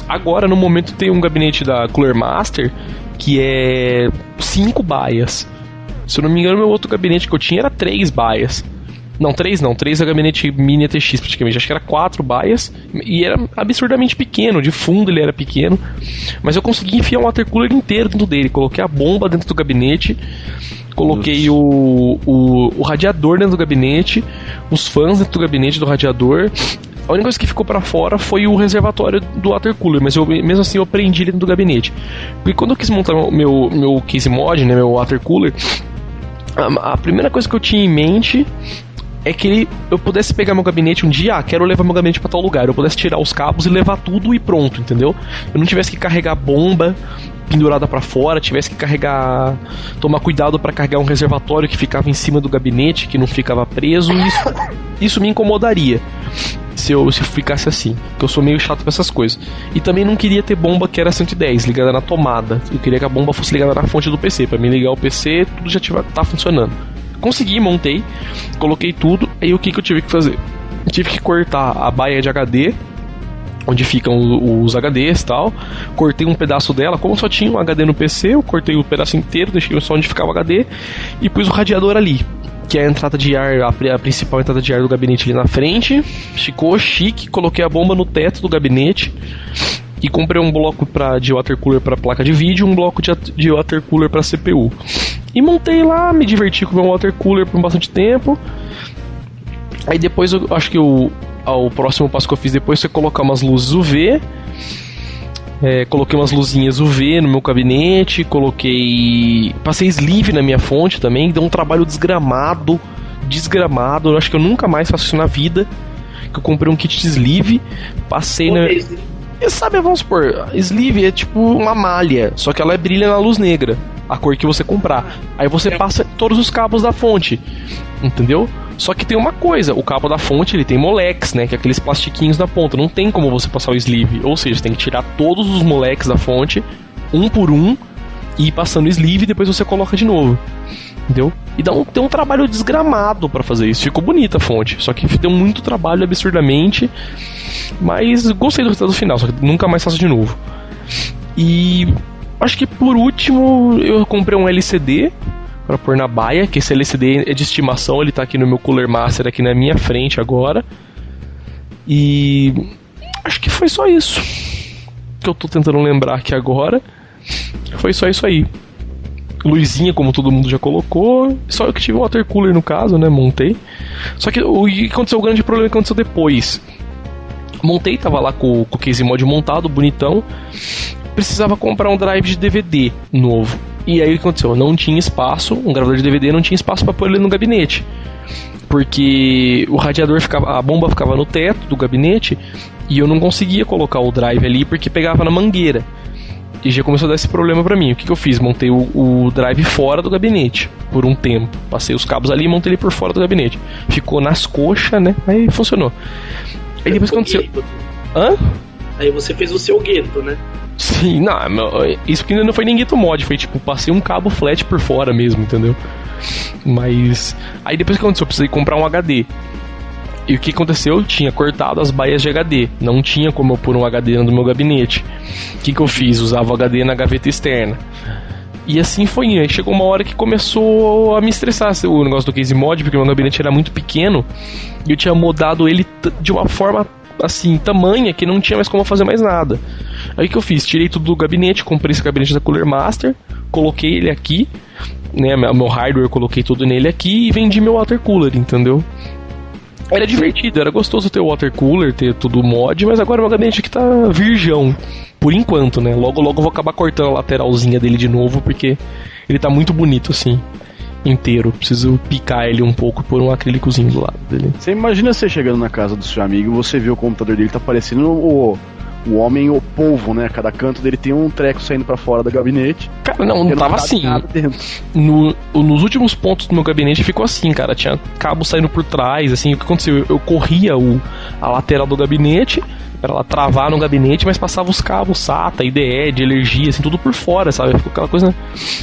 Agora no momento tem um gabinete da Cooler Master que é cinco baias. Se eu não me engano, meu outro gabinete que eu tinha era três baias. Não, três não. Três é gabinete mini ATX praticamente. Acho que era quatro baias. E era absurdamente pequeno. De fundo ele era pequeno. Mas eu consegui enfiar um water cooler inteiro dentro dele. Coloquei a bomba dentro do gabinete. Coloquei o, o, o, radiador dentro do gabinete. Os fãs dentro do gabinete do radiador. A única coisa que ficou para fora foi o reservatório do water cooler, mas eu, mesmo assim eu prendi dentro do gabinete. Porque quando eu quis montar meu, meu case mod, né, meu water cooler, a, a primeira coisa que eu tinha em mente é que ele, eu pudesse pegar meu gabinete um dia, ah, quero levar meu gabinete para tal lugar, eu pudesse tirar os cabos e levar tudo e pronto, entendeu? Eu não tivesse que carregar bomba pendurada para fora, tivesse que carregar, tomar cuidado para carregar um reservatório que ficava em cima do gabinete, que não ficava preso, isso, isso me incomodaria. Se eu, se eu ficasse assim, que eu sou meio chato com essas coisas. E também não queria ter bomba que era 110, ligada na tomada. Eu queria que a bomba fosse ligada na fonte do PC. Para mim ligar o PC, tudo já tiver, tá funcionando. Consegui, montei, coloquei tudo. Aí o que, que eu tive que fazer? Eu tive que cortar a baia de HD onde ficam os HDs e tal. Cortei um pedaço dela, como só tinha um HD no PC, eu cortei o pedaço inteiro, deixei só onde ficava o HD e pus o radiador ali. Que é a entrada de ar, a, principal entrada de ar do gabinete ali na frente. Ficou chique, coloquei a bomba no teto do gabinete e comprei um bloco pra, de water cooler para placa de vídeo, um bloco de, de water cooler para CPU. E montei lá, me diverti com o meu water cooler por bastante tempo. Aí depois eu acho que o, o próximo passo que eu fiz depois foi colocar umas luzes UV. É, coloquei umas luzinhas UV no meu gabinete, coloquei. Passei sleeve na minha fonte também, deu um trabalho desgramado. Desgramado, eu acho que eu nunca mais faço isso na vida. Que eu comprei um kit de sleeve, passei na. E sabe, vamos supor, sleeve é tipo uma malha, só que ela brilha na luz negra a cor que você comprar. Aí você é. passa todos os cabos da fonte, entendeu? Só que tem uma coisa, o cabo da fonte ele tem moleques, né? Que é aqueles plastiquinhos na ponta. Não tem como você passar o sleeve. Ou seja, você tem que tirar todos os moleques da fonte, um por um, e ir passando o sleeve e depois você coloca de novo. Entendeu? E dá um, tem um trabalho desgramado para fazer isso. Ficou bonita a fonte. Só que deu muito trabalho absurdamente. Mas gostei do resultado final, só que nunca mais faço de novo. E Acho que por último eu comprei um LCD para pôr na baia, que esse LCD é de estimação, ele tá aqui no meu Cooler Master aqui na minha frente agora. E acho que foi só isso que eu tô tentando lembrar aqui agora. Foi só isso aí. Luzinha, como todo mundo já colocou. Só eu que tive um water cooler no caso, né? Montei. Só que o que aconteceu, o grande problema que aconteceu depois. Montei, tava lá com, com o case mod montado, bonitão precisava comprar um drive de DVD novo. E aí o que aconteceu? Não tinha espaço, um gravador de DVD não tinha espaço para pôr ele no gabinete. Porque o radiador ficava, a bomba ficava no teto do gabinete e eu não conseguia colocar o drive ali porque pegava na mangueira. E já começou a dar esse problema para mim. O que, que eu fiz? Montei o, o, drive fora do gabinete por um tempo. Passei os cabos ali e montei ele por fora do gabinete. Ficou nas coxas, né? Aí funcionou. Aí depois aconteceu. Hã? Aí você fez o seu gueto, né? Sim, não, isso ainda não foi nem gueto mod, foi tipo, passei um cabo flat por fora mesmo, entendeu? Mas. Aí depois que aconteceu, eu precisei comprar um HD. E o que aconteceu? Eu tinha cortado as baias de HD. Não tinha como eu pôr um HD no meu gabinete. O que, que eu fiz? Usava o HD na gaveta externa. E assim foi. Aí chegou uma hora que começou a me estressar o negócio do case mod, porque o meu gabinete era muito pequeno. E eu tinha modado ele de uma forma assim, tamanha que não tinha mais como fazer mais nada. Aí que eu fiz? Tirei tudo do gabinete, comprei esse gabinete da Cooler Master, coloquei ele aqui, né, meu hardware coloquei tudo nele aqui e vendi meu water cooler, entendeu? Era divertido, era gostoso ter o water cooler, ter tudo mod, mas agora meu gabinete aqui tá virgão, por enquanto, né? Logo logo vou acabar cortando a lateralzinha dele de novo porque ele tá muito bonito assim. inteiro. Preciso picar ele um pouco por um acrílicozinho do lado dele. Você imagina você chegando na casa do seu amigo e você vê o computador dele tá parecendo o, o homem o polvo, né? Cada canto dele tem um treco saindo para fora do gabinete. Cara, não, não tava assim. No, nos últimos pontos do meu gabinete ficou assim, cara. Tinha cabo saindo por trás, assim. O que aconteceu? Eu, eu corria o, a lateral do gabinete para ela travar no gabinete, mas passava os cabos SATA, IDE, de energia, assim, tudo por fora, sabe? Ficou aquela coisa.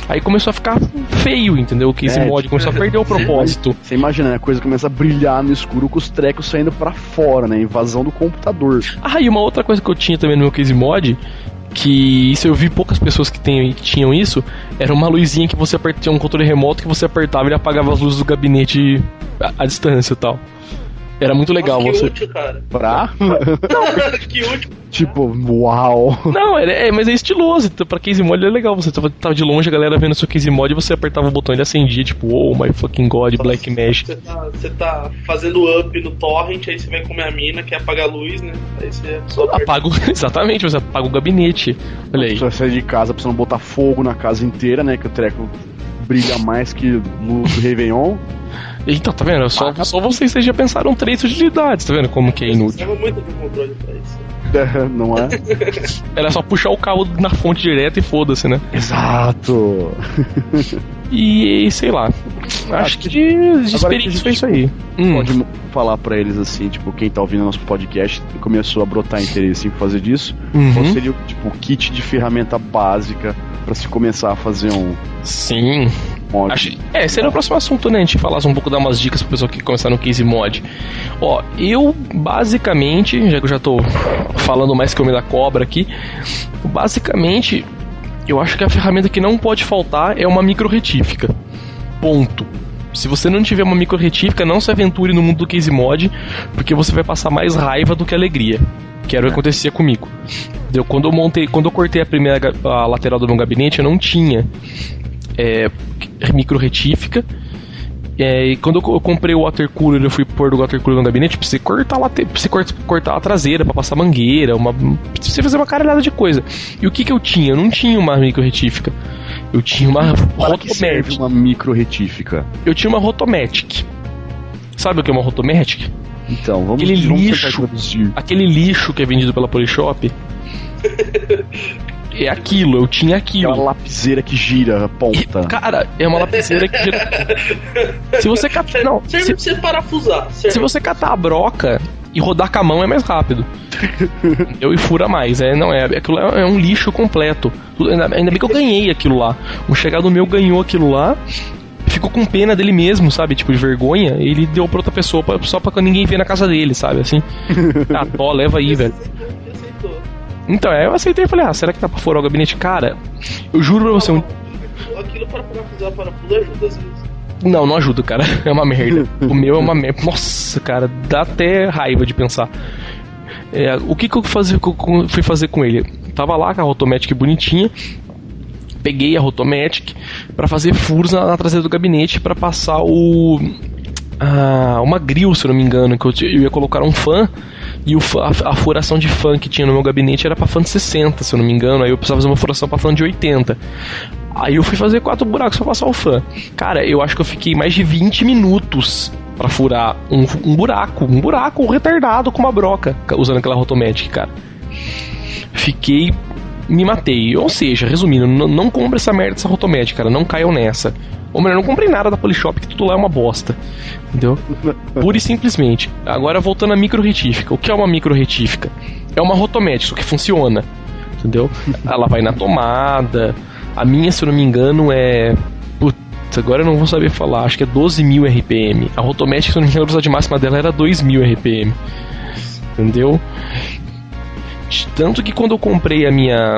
Aí começou a ficar feio, entendeu? O case é, mod tipo, começou a perder o propósito. Você imagina, né? A coisa começa a brilhar no escuro com os trecos saindo para fora, né? Invasão do computador. Ah, e uma outra coisa que eu tinha também no meu case mod que isso eu vi poucas pessoas que, tem, que tinham isso, era uma luzinha que você apertava, um controle remoto que você apertava e ele apagava as luzes do gabinete à, à distância e tal. Era muito legal Nossa, que você. Útil, cara. Pra? Não, que útil. Tipo, uau. Não, é, é, mas é estiloso. Então, pra case mod é legal. Você tava, tava de longe, a galera vendo seu case mod e você apertava o botão e ele acendia, tipo, oh my fucking god, Nossa, Black Mesh. Você tá, você tá fazendo up no torrent, aí você vai comer a mina, quer apagar a luz, né? Aí você só apaga Exatamente, você apaga o gabinete. Olha aí. Você sair de casa pra você não botar fogo na casa inteira, né? Que o treco brilha mais que luz do Réveillon. Então, tá vendo? Só, só vocês já pensaram três utilidades, tá vendo como que é inútil? muito de controle pra isso. É, não é? Era só puxar o cabo na fonte direto e foda-se, né? Exato. E sei lá. Acho que de, de experiência foi isso aí. Hum. Pode falar para eles assim, tipo, quem tá ouvindo nosso podcast começou a brotar interesse em fazer disso. Uhum. Qual seria tipo, o kit de ferramenta básica para se começar a fazer um. Sim. Mod. Acho, é, era o próximo assunto, né? A gente falasse um pouco, dar umas dicas pro pessoal que começar no case mod. Ó, eu basicamente, já que eu já tô falando mais que o me da cobra aqui, basicamente eu acho que a ferramenta que não pode faltar é uma micro retífica. Ponto. Se você não tiver uma micro retífica, não se aventure no mundo do case mod, porque você vai passar mais raiva do que alegria. Que era o que acontecia comigo. Eu, quando eu montei, quando eu cortei a primeira a lateral do meu gabinete, eu não tinha é, micro retífica é, e quando eu comprei o water cooler, eu fui pôr o water cooler no gabinete, precisei cortar, lá, precisei cortar a traseira para passar mangueira, uma, precisei fazer uma caralhada de coisa. E o que que eu tinha? Eu não tinha uma micro retífica. Eu tinha uma Rotomatic. uma micro retífica? Eu tinha uma Rotomatic. Sabe o que é uma Rotomatic? Então, vamos Aquele vamos lixo, aquele lixo que é vendido pela Polishop. é aquilo, eu tinha aquilo. É uma lapiseira que gira a ponta. E, cara, é uma lapiseira que gira. se você catar. Não, serve se, pra você parafusar. Serve. Se você catar a broca e rodar com a mão é mais rápido. eu e fura mais. É, não, é, aquilo é, é um lixo completo. Ainda, ainda bem que eu ganhei aquilo lá. Um chegado meu ganhou aquilo lá ficou com pena dele mesmo, sabe? Tipo, de vergonha. Ele deu pra outra pessoa pra, só pra ninguém ver na casa dele, sabe? Assim. ah, dó, leva aí, velho. Então, aí eu aceitei e falei, ah, será que dá pra furar o gabinete? Cara, eu juro pra você. Um... Aquilo para parafuso ajuda às vezes. Não, não ajuda, cara. É uma merda. o meu é uma merda. Nossa, cara, dá até raiva de pensar. É, o que, que eu fui fazer com ele? Tava lá com a Rotomatic bonitinha. Peguei a Rotomatic para fazer furos na, na, traseira do gabinete para passar o. Uma grill, se não me engano, que eu, eu ia colocar um fã e o, a, a, furação de fã que tinha no meu gabinete era pra fã de 60, se eu não me engano. Aí eu precisava fazer uma furação pra fã de 80. Aí eu fui fazer quatro buracos pra passar o fã. Cara, eu acho que eu fiquei mais de 20 minutos para furar um, um, buraco. Um buraco retardado com uma broca, usando aquela Rotomatic, cara. Fiquei. Me matei. Ou seja, resumindo, não, compre essa merda dessa Rotomatic, cara. Não caiam nessa. Ou melhor, não comprei nada da Polishop, que tudo lá é uma bosta. Entendeu? Pura e simplesmente. Agora voltando à micro retífica. O que é uma micro retífica? É uma rotomética, que funciona. Entendeu? Ela vai na tomada. A minha, se eu não me engano, é. Putz, agora eu não vou saber falar. Acho que é 12.000 RPM. A rotomética, se eu não me engano, a velocidade máxima dela era 2.000 RPM. Entendeu? Tanto que quando eu comprei a minha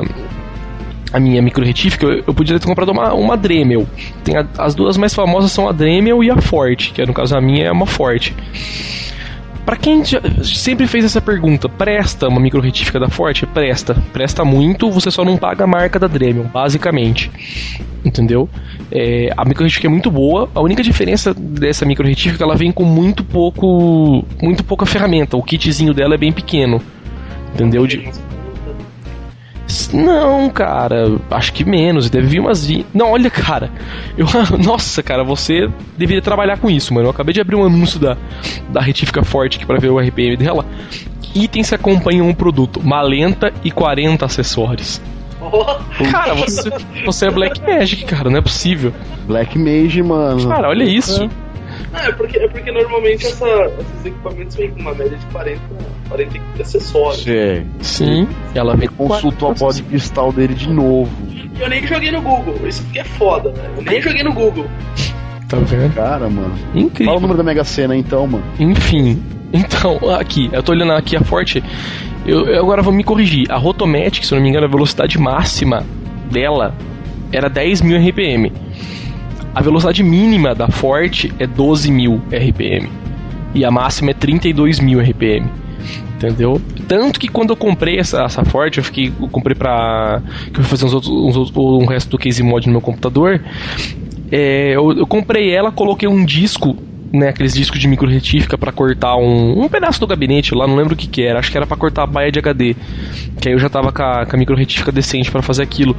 a minha micro retífica, eu, eu podia ter comprado uma, uma Dremel. Tem a, as duas mais famosas são a Dremel e a Forte, que é, no caso a minha é uma Forte. Para quem já, sempre fez essa pergunta, presta uma micro retífica da Forte? Presta. Presta muito, você só não paga a marca da Dremel, basicamente. Entendeu? É, a micro retífica é muito boa. A única diferença dessa micro retífica ela vem com muito pouco, muito pouca ferramenta. O kitzinho dela é bem pequeno. Entendeu? De, Não, cara, acho que menos. Deve vir umas. Não, olha, cara. Eu, nossa, cara, você deveria trabalhar com isso, mano. Eu acabei de abrir um anúncio da, da Retífica Forte aqui pra ver o RPM dela. Itens que acompanham um produto: malenta e 40 acessórios. Cara, você, você é Black Magic, cara, não é possível. Black Mage, mano. Cara, olha isso. É, porque, é porque normalmente essa, esses equipamentos vêm com uma média de 40, 40 acessórios. Sim. Sim. Ela vem com Consultou a pod cristal dele de novo. E eu nem joguei no Google, isso que é foda, né? Eu nem joguei no Google. Tá vendo? Cara, mano. Fala o Incrível. número da Mega Sena então, mano. Enfim. Então, aqui, eu tô olhando aqui a Forte. Eu, eu agora vou me corrigir. A Rotomatic, se eu não me engano, a velocidade máxima dela era 10 mil RPM. A velocidade mínima da Forte é 12 mil RPM. E a máxima é 32 mil RPM. Entendeu? Tanto que quando eu comprei essa, essa Forte, eu fiquei. Eu comprei pra. Que eu fui fazer uns outros, uns outros, um resto do case mod no meu computador. É, eu, eu comprei ela, coloquei um disco né, aqueles discos de micro retífica para cortar um, um pedaço do gabinete lá, não lembro o que que era, acho que era para cortar a baia de HD. Que aí eu já tava com a, com a micro retífica decente para fazer aquilo.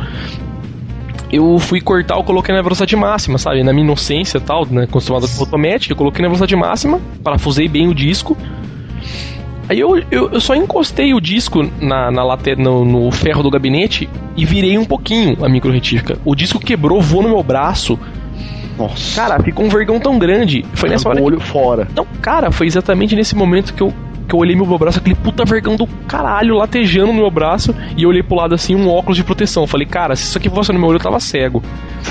Eu fui cortar, eu coloquei na velocidade máxima, sabe? Na minha inocência e tal, né? Acostumado com automática, eu coloquei na velocidade máxima, parafusei bem o disco. Aí eu, eu, eu só encostei o disco na, na late, no, no ferro do gabinete e virei um pouquinho a micro retífica. O disco quebrou, voou no meu braço. Nossa. Cara, ficou um vergão tão grande. Foi nessa hora o que olho fora. não, cara, foi exatamente nesse momento que eu, que eu olhei meu braço, aquele puta vergão do caralho latejando no meu braço, e eu olhei pro lado assim, um óculos de proteção. Eu falei, cara, se isso aqui fosse no meu olho, eu tava cego.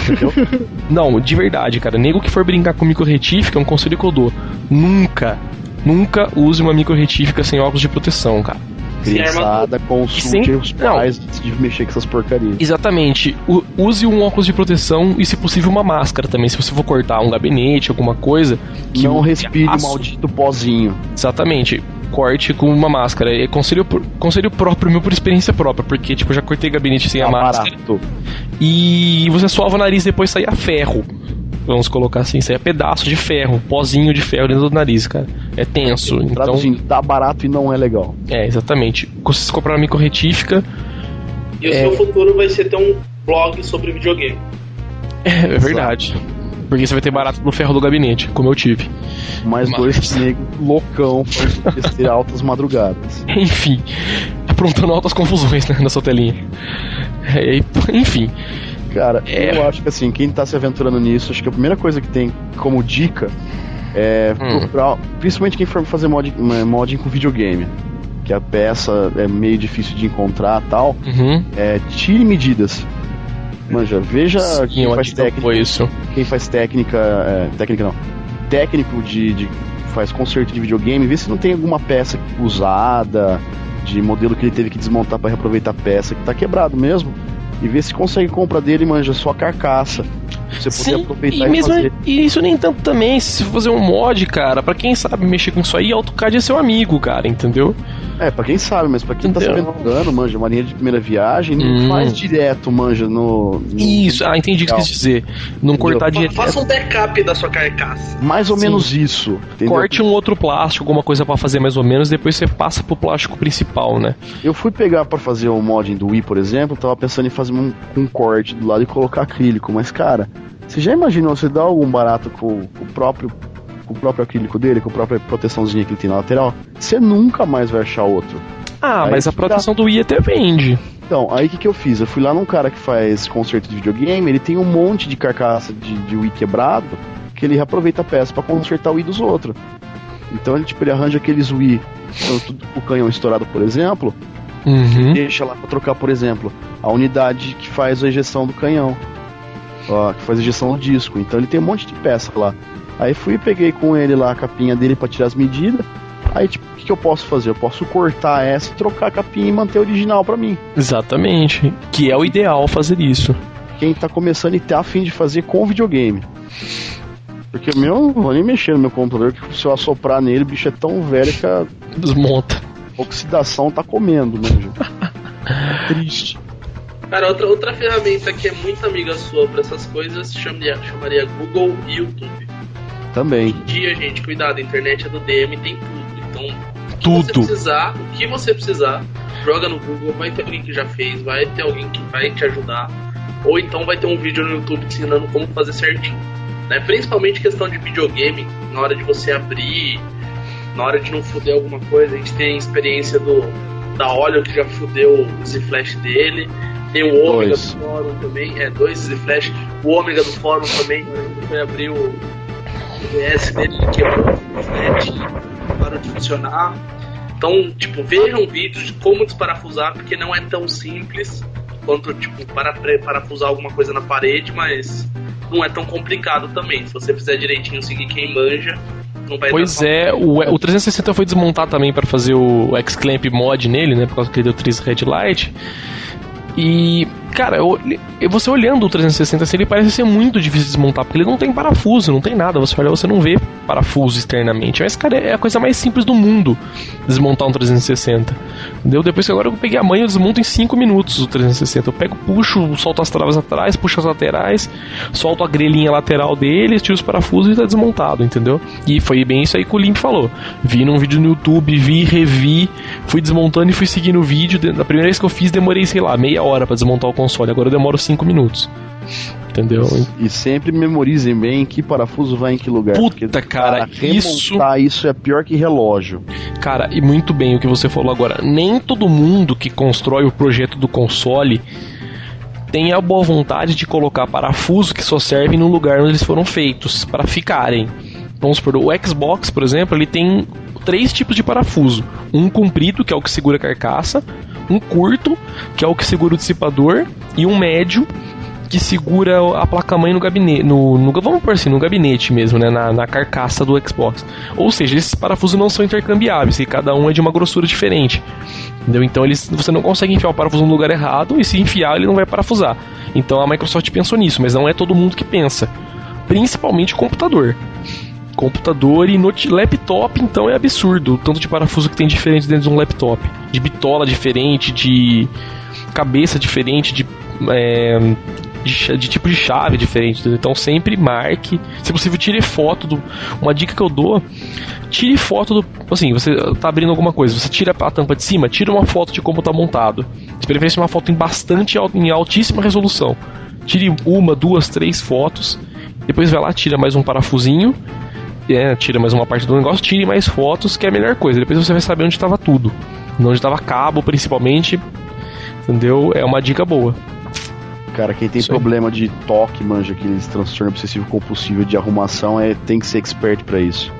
Entendeu? Não, de verdade, cara. Nego que for brincar com micro retífica, é um conselho que eu dou. Nunca, nunca use uma micro retífica sem óculos de proteção, cara. Criançada, consulte sem- os pais de mexer com essas porcarias. Exatamente. U- use um óculos de proteção e, se possível, uma máscara também. Se você for cortar um gabinete, alguma coisa. Que Não respire o maldito pozinho. Exatamente. Corte com uma máscara. É conselho, conselho próprio meu por experiência própria, porque tipo, eu já cortei gabinete sem a Tá máscara. barato. E você suava o nariz e depois saía ferro. Vamos colocar assim, saía pedaço de ferro, pozinho de ferro dentro do nariz, cara. É tenso. Então, Traduzindo, dá barato e não é legal. é, exatamente. Se você comprar uma micro retífica, E o É. seu futuro vai ser ter um blog sobre videogame. é, é verdade. Porque você vai ter barato no ferro do gabinete, como eu tive. Mais Mas- dois negros loucão fazendo altas madrugadas. Enfim, aprontando altas confusões né, na sua telinha. É, enfim, Cara, É. eu acho que assim, quem tá se aventurando nisso, acho que a primeira coisa que tem como dica é Hum. procurar, principalmente quem for fazer mod, modding com videogame, que a peça é meio difícil de encontrar tal, uhum. é, tire medidas. Manja, veja Sim, quem faz técnica, isso. quem faz técnica, é, técnica não, técnico de, de faz conserto de videogame, vê se não tem alguma peça usada, de modelo que ele teve que desmontar para reaproveitar a peça que tá quebrado mesmo. E vê se consegue compra dele, manja, só carcaça. Você poder Sim, aproveitar e, e, mesmo, fazer. e isso nem tanto também. Se você for fazer um mod, cara, pra quem sabe mexer com isso aí, AutoCAD é seu amigo, cara, entendeu? É, pra quem sabe, mas pra quem tá se Entendeu? aventurando, manja, uma linha de primeira viagem, não Hum. faz direto, manja, no. no- Isso, ah, entendi o que quis dizer. Não cortar Fa- direto. Faça um backup da sua carcaça. Mais ou Sim. menos isso. Entendeu? Corte um outro plástico, alguma coisa pra fazer mais ou menos, depois você passa pro plástico principal, né? Eu fui pegar pra fazer o modding do Wii, por exemplo, tava pensando em fazer um, um corte do lado e colocar acrílico, mas cara, você já imaginou você dar algum barato com, com o próprio com o próprio acrílico dele, com a própria proteçãozinha que ele tem na lateral? Você nunca mais vai achar outro. Ah, Aí mas a que dá. proteção do Wii até vende. Então, aí o que, que eu fiz? Eu fui lá num cara que faz conserto de videogame, ele tem um monte de carcaça de, de Wii quebrado, que ele reaproveita a peça pra consertar o Wii dos outros. Então ele, tipo, ele arranja aqueles Wii, o canhão estourado, por exemplo, Uhum. deixa lá pra trocar, por exemplo, a unidade que faz a ejeção do canhão, ó, que faz a ejeção do disco. Então ele tem um monte de peça lá. Aí fui e peguei com ele lá a capinha dele pra tirar as medidas. Aí, tipo, o que, que eu posso fazer? Eu posso cortar essa, trocar a capinha e manter a original pra mim. Exatamente. Que é o ideal fazer isso. Quem tá começando e tá afim de fazer com videogame. Porque o meu, não vou nem mexer no meu computador, que se eu assoprar nele, o bicho é tão velho que a Desmonta. oxidação tá comendo, manja. Triste. Cara, outra, outra ferramenta que é muito amiga sua pra essas coisas chamaria, chamaria Google e YouTube. Também. Hoje em dia, gente, cuidado, a internet é do DM, tem tudo. Então, o que Tudo. você precisar, o que você precisar, joga no Google, vai ter alguém que já fez, vai ter alguém que vai te ajudar. Ou então vai ter um vídeo no YouTube te ensinando como fazer certinho. Né? Principalmente questão de videogame, na hora de você abrir, na hora de não fuder alguma coisa. A gente tem a experiência do da Olho que já fudeu o Z Flash dele. Tem o Ômega do fórum também, é, dois Z Flash. O Ômega do fórum também, foi abrir o, DS dele, quebrou o flat, parou de funcionar. Então, tipo, vejam vídeos de como desparafusar, porque não é tão simples quanto, tipo, para parafusar alguma coisa na parede, mas não é tão complicado também. Se você fizer direitinho, seguir quem manja, não vai Pois é, o, o 360 foi desmontado também para fazer o X-Clamp mod nele, né, por causa que ele deu 3 Red Light. E, cara, você olhando o 360 assim, ele parece ser muito difícil de desmontar, porque ele não tem parafuso, não tem nada. Você olha, você não vê parafuso externamente. Mas, cara, é a coisa mais simples do mundo desmontar um 360. Entendeu? Depois que agora eu peguei a mãe, eu desmonto em 5 minutos o 360. Eu pego, puxo, solto as travas atrás, puxo as laterais, solto a grelhinha lateral dele, tiro os parafusos e tá desmontado, entendeu? E foi bem isso aí que o Limp falou. Vi num vídeo no YouTube, vi, revi, fui desmontando e fui seguindo o vídeo. Da primeira vez que eu fiz, demorei, sei lá, meia hora para desmontar o console. Agora eu demoro 5 minutos. Entendeu? E sempre memorizem bem que parafuso vai em que lugar. Puta, cara isso. isso é pior que relógio. Cara, e muito bem o que você falou agora. Nem todo mundo que constrói o projeto do console tem a boa vontade de colocar parafuso que só servem no lugar onde eles foram feitos, para ficarem. Vamos supor, o Xbox, por exemplo, ele tem três tipos de parafuso: um comprido, que é o que segura a carcaça, um curto, que é o que segura o dissipador, e um médio, que segura a placa-mãe no gabinete. No, no, vamos por assim, no gabinete mesmo, né? Na, na, carcaça do Xbox. Ou seja, esses parafusos não são intercambiáveis, e cada um é de uma grossura diferente. Entendeu? Então eles, você não consegue enfiar o parafuso no lugar errado, e se enfiar, ele não vai parafusar. Então a Microsoft pensou nisso, mas não é todo mundo que pensa. Principalmente computador computador e laptop, então é absurdo. O tanto de parafuso que tem diferente dentro de um laptop. De bitola diferente, de cabeça diferente, de, é, de, de, tipo de chave diferente. Então sempre marque. Se possível, tire foto do. Uma dica que eu dou. Tire foto do. Assim, você tá abrindo alguma coisa, você tira a tampa de cima, tira uma foto de como tá montado. De preferência uma foto em bastante em altíssima resolução. Tire uma, duas, três fotos. Depois vai lá, tira mais um parafusinho é, tira mais uma parte do negócio, tire mais fotos, que é a melhor coisa. Depois você vai saber onde estava tudo. Onde estava cabo, principalmente. Entendeu? É uma dica boa. Cara, quem tem Isso problema aí. de toque, manja, aqueles transtorno obsessivo compulsivo de arrumação, é, tem que ser expert para isso.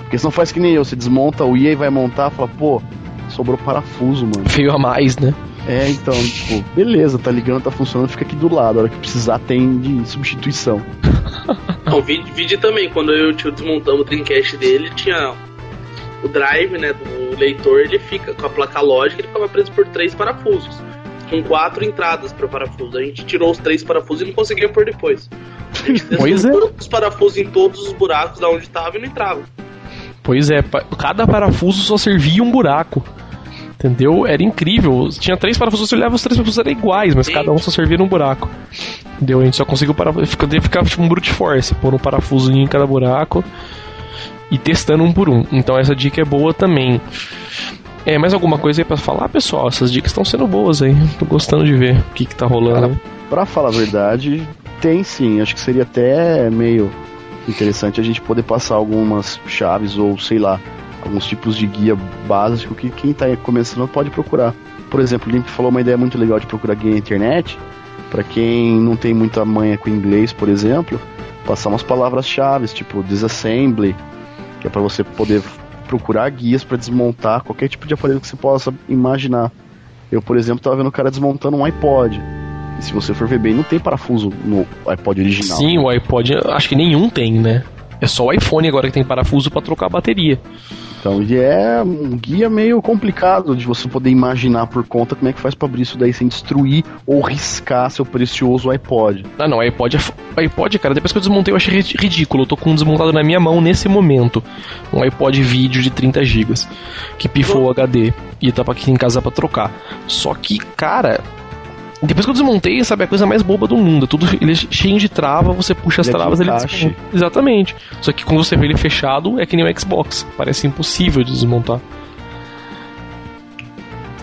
Porque senão faz que nem eu, você desmonta o IA e vai montar, fala, pô, sobrou parafuso, mano. Feio a mais, né? É, então, tipo, beleza, tá ligando, tá funcionando, fica aqui do lado. A hora que precisar tem de substituição. Não, vídeo, vídeo também, quando eu e o tio desmontamos o Dreamcast dele, tinha o drive, né, do leitor, ele fica com a placa lógica, ele ficava preso por três parafusos. Com quatro entradas para parafuso. A gente tirou os três parafusos e não conseguia pôr depois. A gente pois é. todos os parafusos em todos os buracos da onde estava e não entrava. Pois é, cada parafuso só servia um buraco. Entendeu? Era incrível. Tinha três parafusos, você olhava os três parafusos eram iguais, mas Sim. cada um só servia num buraco. Entendeu? A gente só conseguiu parafuso. Ficava tipo um brute force, pôr um parafusinho em cada buraco e testando um por um. Então essa dica é boa também. É, mais alguma coisa aí pra falar, pessoal? Essas dicas estão sendo boas aí. Tô gostando de ver o que, que tá rolando. Cara, pra falar a verdade, tem sim. Acho que seria até meio interessante a gente poder passar algumas chaves ou sei lá alguns tipos de guia básico que quem está começando pode procurar. Por exemplo, o Limp falou uma ideia muito legal de procurar guia na internet. Para quem não tem muita manha com inglês, por exemplo, passar umas palavras-chave, tipo disassembly, que é para você poder procurar guias para desmontar qualquer tipo de aparelho que você possa imaginar. Eu, por exemplo, estava vendo o cara desmontando um iPod. E se você for ver bem, não tem parafuso no iPod original. Sim, o iPod, acho que nenhum tem, né? É só o iPhone agora que tem parafuso para trocar a bateria. Então, e é um guia meio complicado de você poder imaginar por conta como é que faz para abrir isso daí sem destruir ou riscar seu precioso iPod. Ah, não, iPod é iPod, cara, depois que eu desmontei eu achei ridículo. Eu tô com um desmontado na minha mão nesse momento. Um iPod vídeo de 30 GB que pifou o HD e tá aqui em casa para trocar. Só que, cara, depois que eu desmontei, sabe, a coisa mais boba do mundo. Tudo ele é cheio de trava, você puxa as ele travas, ele desmonta. Exatamente. Só que quando você vê ele fechado, é que nem o Xbox. Parece impossível de desmontar.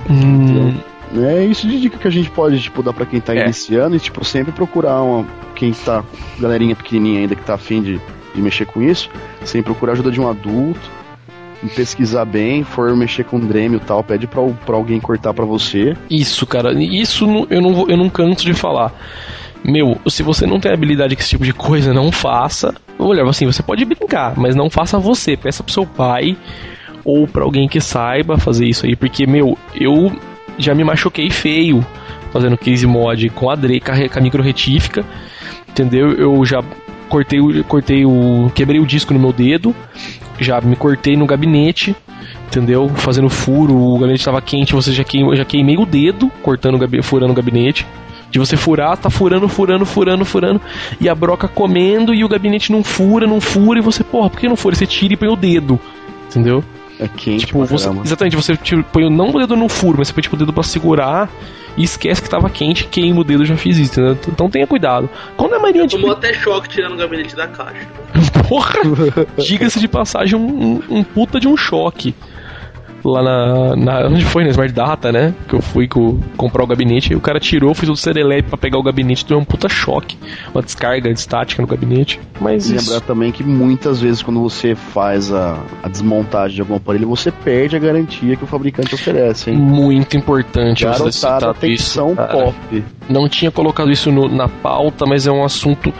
Hum, É isso de dica que a gente pode, tipo, dar pra quem tá É. iniciando e, tipo, sempre procurar uma. Quem tá, galerinha pequenininha ainda que tá afim de, de mexer com isso, sempre procurar ajuda de um adulto, pesquisar bem, for mexer com Dremel e tal, pede pra, pra alguém cortar pra você. Isso, cara, isso eu não, eu não canso de falar. Meu, se você não tem habilidade com esse tipo de coisa, não faça. Olha, assim, você pode brincar, mas não faça você. Peça pro seu pai ou pra alguém que saiba fazer isso aí, porque, meu, eu já me machuquei feio fazendo case mod com a Dre, com a micro retífica, entendeu? Eu já cortei, cortei o. quebrei o disco no meu dedo, já me cortei no gabinete, entendeu? Fazendo furo, o gabinete estava quente, você já queimou, já queimei o dedo cortando, furando o gabinete. De você furar, tá furando, furando, furando, furando, e a broca comendo e o gabinete não fura, não fura, e você, porra, por que não fura? Você tira e põe o dedo, entendeu? É quente Tipo, você, exatamente, você tira- põe o- não o dedo no furo, mas você põe tipo, o dedo pra segurar e esquece que tava quente, queima o dedo, eu já fiz isso, entendeu? Então tenha cuidado. Quando é marinha de Tomou até choque tirando o gabinete da caixa. Porra! Diga-se de passagem, um, um- puta de um choque. Lá na, na. Onde foi? Na Smart Data, né? Que eu fui co- comprar o gabinete. E o cara tirou, fez o serelepe pra pegar o gabinete. Deu um puta choque. Uma descarga de estática no gabinete. Mas E isso. lembrar também que muitas vezes quando você faz a, a desmontagem de algum aparelho, você perde a garantia que o fabricante oferece, hein? Muito importante Garotada, atenção cara. pop. Não tinha colocado isso no- na pauta, mas é um assunto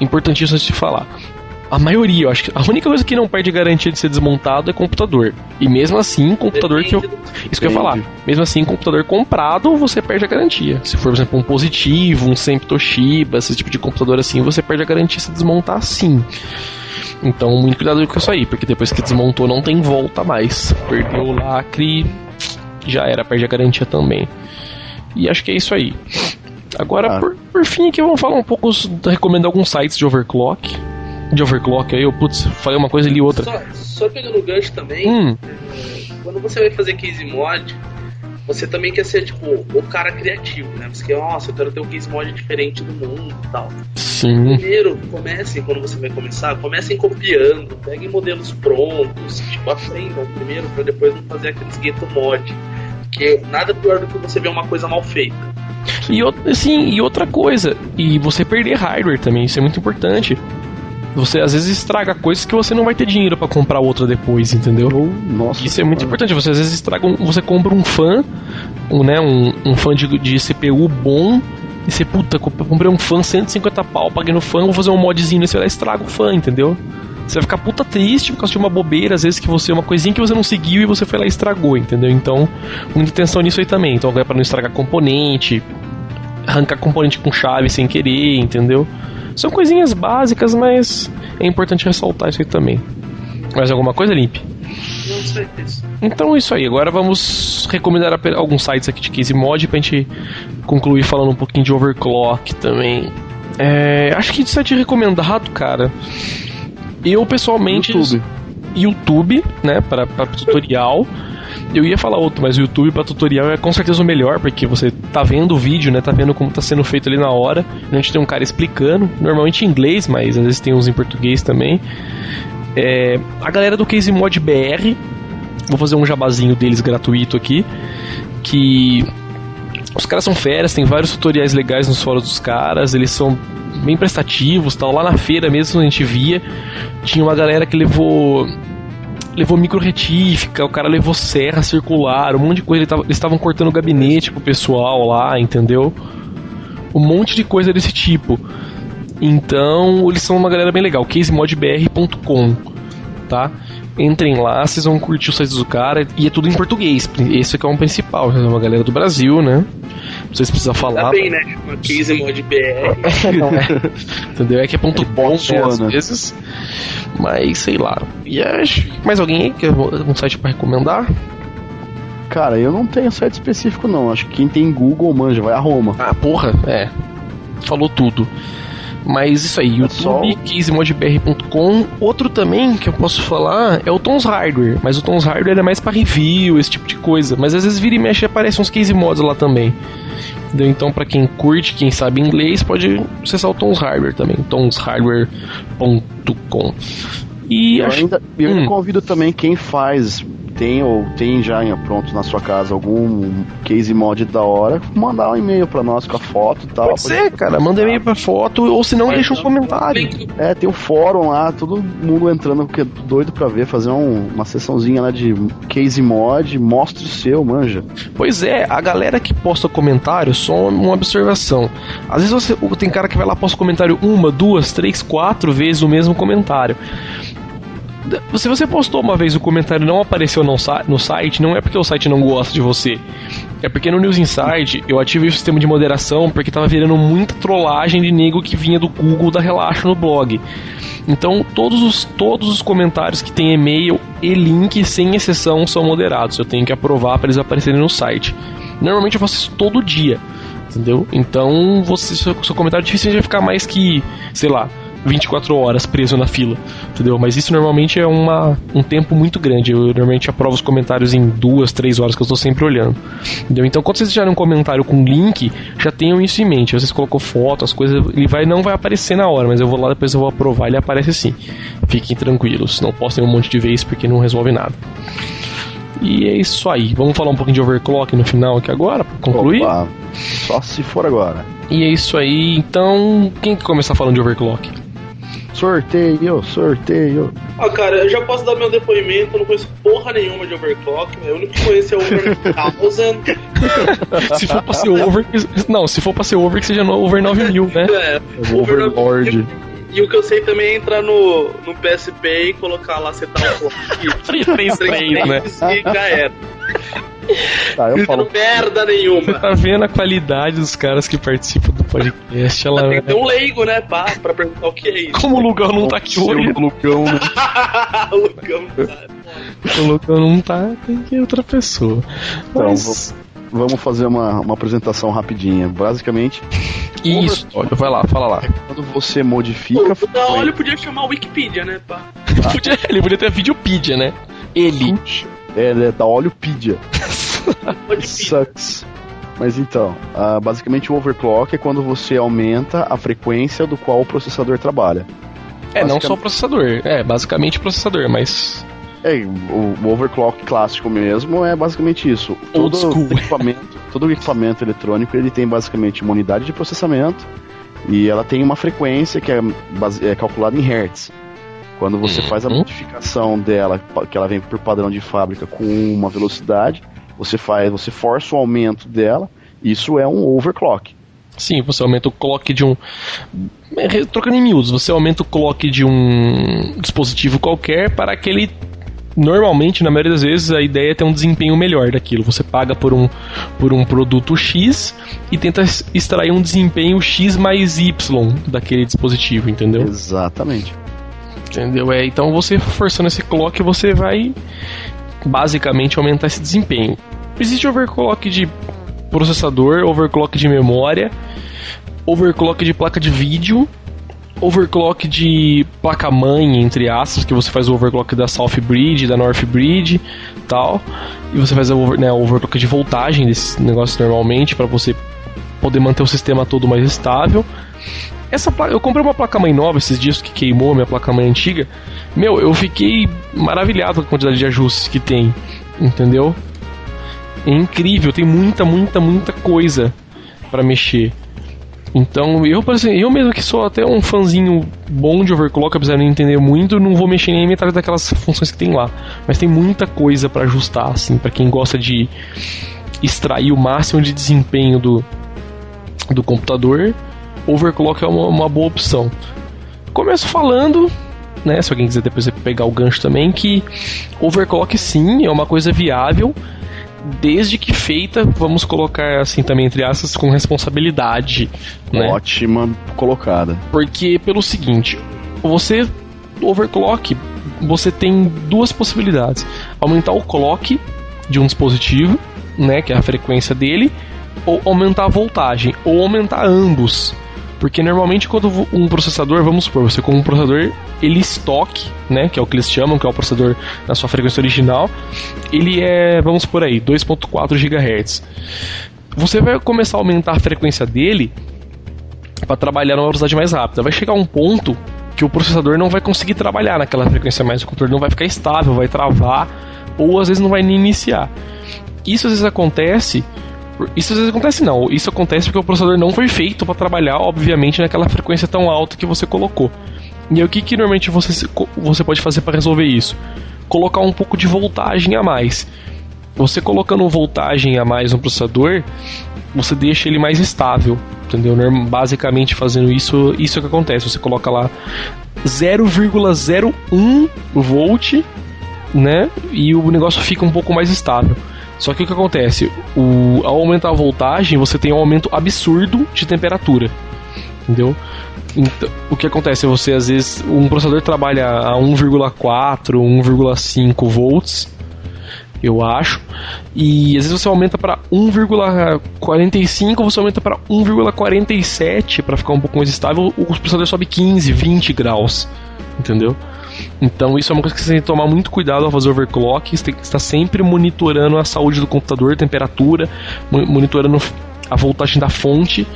importantíssimo de se falar. A maioria, eu acho que a única coisa que não perde garantia de ser desmontado é computador. E mesmo assim, computador que eu, Depende Isso que eu ia falar. Mesmo assim, computador comprado, você perde a garantia. Se for, por exemplo, um positivo, um sempre Toshiba, esse tipo de computador assim, você perde a garantia se desmontar sim. Então, muito cuidado com isso aí, porque depois que desmontou não tem volta mais. Perdeu o lacre, já era, perde a garantia também. E acho que é isso aí. Agora, Ah. por, por fim, aqui vamos falar um pouco, recomendar alguns sites de overclock. De overclock aí, eu, putz, falei uma coisa e li outra. Só, só pegando o gancho também, Hum, quando você vai fazer case mod, você também quer ser, tipo, o cara criativo, né? Você quer, nossa, eu quero ter um case mod diferente do mundo e tal. sim. Primeiro, comecem, quando você vai começar, comecem copiando, peguem modelos prontos, tipo, aprendam primeiro pra depois não fazer aqueles gueto mod. Porque nada pior do que você ver uma coisa mal feita. E, assim, e outra coisa, e você perder hardware também, isso é muito importante. Você às vezes estraga coisas que você não vai ter dinheiro pra comprar outra depois, entendeu? Nossa. Isso é muito senhora. importante. Você às vezes estraga um, você compra um fã, um, né, um, um fã de, de CPU bom, e você, puta, comp- comprei um fã 150 pau, paguei no fã, vou fazer um modzinho, e você vai lá estraga o fã, entendeu? Você vai ficar puta triste por causa de uma bobeira, às vezes que você, uma coisinha que você não seguiu e você foi lá e estragou, entendeu? Então, muita atenção nisso aí também. Então, é pra não estragar componente, arrancar componente com chave sem querer, entendeu? São coisinhas básicas, mas é importante ressaltar isso aí também. Mais alguma coisa, Limp? Não sei disso. Então é isso aí, agora vamos recomendar alguns sites aqui de case mod pra gente concluir falando um pouquinho de overclock também. É, acho que de site recomendado, cara. Eu pessoalmente. YouTube. YouTube, né, para para tutorial. Eu ia falar outro, mas o YouTube para tutorial é com certeza o melhor, porque você tá vendo o vídeo, né, tá vendo como tá sendo feito ali na hora. A gente tem um cara explicando, normalmente em inglês, mas às vezes tem uns em português também. É, a galera do Case Mod BR, vou fazer um jabazinho deles gratuito aqui, que os caras são feras, tem vários tutoriais legais nos fóruns dos caras, eles são bem prestativos, tal. Lá na feira mesmo a gente via, tinha uma galera que levou levou micro retífica, o cara levou serra circular, um monte de coisa, eles estavam cortando o gabinete pro pessoal lá, entendeu? Um monte de coisa desse tipo. Então, eles são uma galera bem legal, casemodbr.com, tá? Entrem lá, vocês vão curtir o site do cara e é tudo em português. Esse aqui é um principal, é uma galera do Brasil, né? Não sei se precisa falar. Tá bem, né? Uma case mod BR. Não é. Entendeu? É que é ponto bom, né, às Botsuana. vezes. Mas sei lá. E acho. Mais alguém aí que é um site pra recomendar? Cara, eu não tenho site específico não. Acho que quem tem Google manja, vai a Roma. Ah, porra, é. Falou tudo. Mas isso aí, É YouTube, casemodbr.com. Outro também que eu posso falar é o Tons Hardware. Mas o Tons Hardware é mais pra review, esse tipo de coisa. Mas às vezes vira e mexe aparecem uns case mods lá também. Entendeu? Então, pra quem curte, quem sabe inglês, pode acessar o Tons Hardware também. tonshardware.com. E Eu acho ainda, eu Hum. convido também quem faz tem ou tem já pronto na sua casa algum case mod da hora, mandar um e-mail pra nós com a foto e tal. Pode ser, cara, manda e-mail pra foto ou se não, deixa um comentário. É, tem o um fórum lá, todo mundo entrando, porque é doido pra ver, fazer um, uma sessãozinha lá de case mod, mostre o seu, manja. Pois é, a galera que posta comentário, só uma observação. Às vezes você tem cara que vai lá posta comentário uma, duas, três, quatro vezes o mesmo comentário se você postou uma vez o comentário não apareceu no, no site, não é porque o site não gosta de você. É porque no News Inside eu ativei o sistema de moderação porque tava virando muita trollagem de nego que vinha do Google da Relaxa no blog. Então todos os, todos os comentários que tem e-mail e link, sem exceção, são moderados. Eu tenho que aprovar para eles aparecerem no site. Normalmente eu faço isso todo dia. Entendeu? Então você, seu, seu comentário dificilmente vai ficar mais que, sei lá, 24 horas preso na fila, entendeu? Mas isso normalmente é uma, um tempo muito grande. Eu normalmente aprovo os comentários em duas, três horas que eu estou sempre olhando, entendeu? Então quando vocês deixarem um comentário com link, já tenham isso em mente. Vocês colocou foto, as coisas, ele vai não vai aparecer na hora, mas eu vou lá depois eu vou aprovar, ele aparece sim. Fiquem tranquilos, não postem um monte de vez porque não resolve nada. E é isso aí. Vamos falar um pouquinho de overclock no final aqui agora, pra concluir? Opa, só se for agora. E é isso aí. Então, quem que começar falando de overclock? Sorteio, sorteio. Ah, cara, eu já posso dar meu depoimento, eu não conheço porra nenhuma de overclock, né? o único que conheço é over 1000. se for pra ser over, não, se for pra ser over, que seja no over 9000, né? É, Overlord. E o que eu sei também é entrar no, no PSP e colocar lá, setar o clock. 3, 3, né? E já era. Tá, eu falo. merda nenhuma. Você tá vendo a qualidade dos caras que participam do podcast? Ela tem que ter um leigo, né, pá, pra perguntar o que é isso. Como o Lugão não tá aqui hoje? O Lugão, né? o Lugão tá. O Lugão não tá, tem que ir outra pessoa. Então, Mas... vamos fazer uma, uma apresentação rapidinha. Basicamente. Isso, olha, vai lá, fala lá. Quando você modifica. O da Olho podia chamar Wikipedia, né, pá? Ah. Podia, ele podia ter Videopedia, né? Ele. É, é da Olhopedia. Sucks. Mas então, uh, basicamente o overclock é quando você aumenta a frequência do qual o processador trabalha. É, não só o processador, é basicamente processador, mas. É, o, o overclock clássico mesmo é basicamente isso. Todo equipamento, todo equipamento eletrônico ele tem basicamente uma unidade de processamento e ela tem uma frequência que é, é calculada em hertz. Quando você uhum. faz a modificação dela, que ela vem por padrão de fábrica com uma velocidade, você faz, você força o aumento dela, isso é um overclock. Sim, você aumenta o clock de um. É, trocando em miúdos, você aumenta o clock de um dispositivo qualquer para que ele. Normalmente, na maioria das vezes, a ideia é ter um desempenho melhor daquilo. Você paga por um, por um produto X e tenta extrair um desempenho X mais Y daquele dispositivo, entendeu? Exatamente. Entendeu? É, então você forçando esse clock, você vai basicamente aumentar esse desempenho. Existe overclock de processador, overclock de memória, overclock de placa de vídeo, overclock de placa-mãe, entre aspas, que você faz o overclock da South Bridge, da North Bridge tal. E você faz o over, né, overclock de voltagem desse negócio normalmente para você poder manter o sistema todo mais estável. Essa placa, eu comprei uma placa-mãe nova esses dias que queimou a minha placa-mãe antiga. Meu, eu fiquei maravilhado com a quantidade de ajustes que tem, entendeu? É incrível, tem muita, muita, muita coisa para mexer. Então, eu, eu mesmo que sou até um fãzinho bom de overclock, apesar de não entender muito, não vou mexer nem metade daquelas funções que tem lá. Mas tem muita coisa para ajustar, assim, para quem gosta de extrair o máximo de desempenho do, do computador overclock é uma, uma boa opção. Começo falando, né, se alguém quiser depois pegar o gancho também, que overclock sim é uma coisa viável, desde que feita, vamos colocar assim também entre aspas, com responsabilidade. Né? Ótima colocada. Porque pelo seguinte, você overclock, você tem duas possibilidades: aumentar o clock de um dispositivo, né, que é a frequência dele, ou aumentar a voltagem, ou aumentar ambos. Porque normalmente quando um processador, vamos supor, você com um processador, ele estoque, né, que é o que eles chamam, que é o processador na sua frequência original, ele é, vamos por aí, 2.4 GHz. Você vai começar a aumentar a frequência dele para trabalhar numa velocidade mais rápida. Vai chegar um ponto que o processador não vai conseguir trabalhar naquela frequência mais, o computador não vai ficar estável, vai travar, ou às vezes não vai nem iniciar. Isso às vezes acontece isso às vezes acontece não. Isso acontece porque o processador não foi feito para trabalhar, obviamente, naquela frequência tão alta que você colocou. E aí, o que, que normalmente você, você pode fazer para resolver isso? Colocar um pouco de voltagem a mais. Você colocando voltagem a mais no processador, você deixa ele mais estável, entendeu? Basicamente fazendo isso, isso é que acontece. Você coloca lá 0,01 volt, né? E o negócio fica um pouco mais estável. Só que o que acontece? O, ao aumentar a voltagem, você tem um aumento absurdo de temperatura. Entendeu? Então, o que acontece? Você às vezes. Um processador trabalha a 1,4, 1,5 volts, eu acho. E às vezes você aumenta para 1,45, você aumenta para 1,47 para ficar um pouco mais estável, o processador sobe 15, 20 graus. Entendeu? Então isso é uma coisa que você tem que tomar muito cuidado ao fazer overclock, você tem que estar sempre monitorando a saúde do computador, temperatura, monitorando a voltagem da fonte,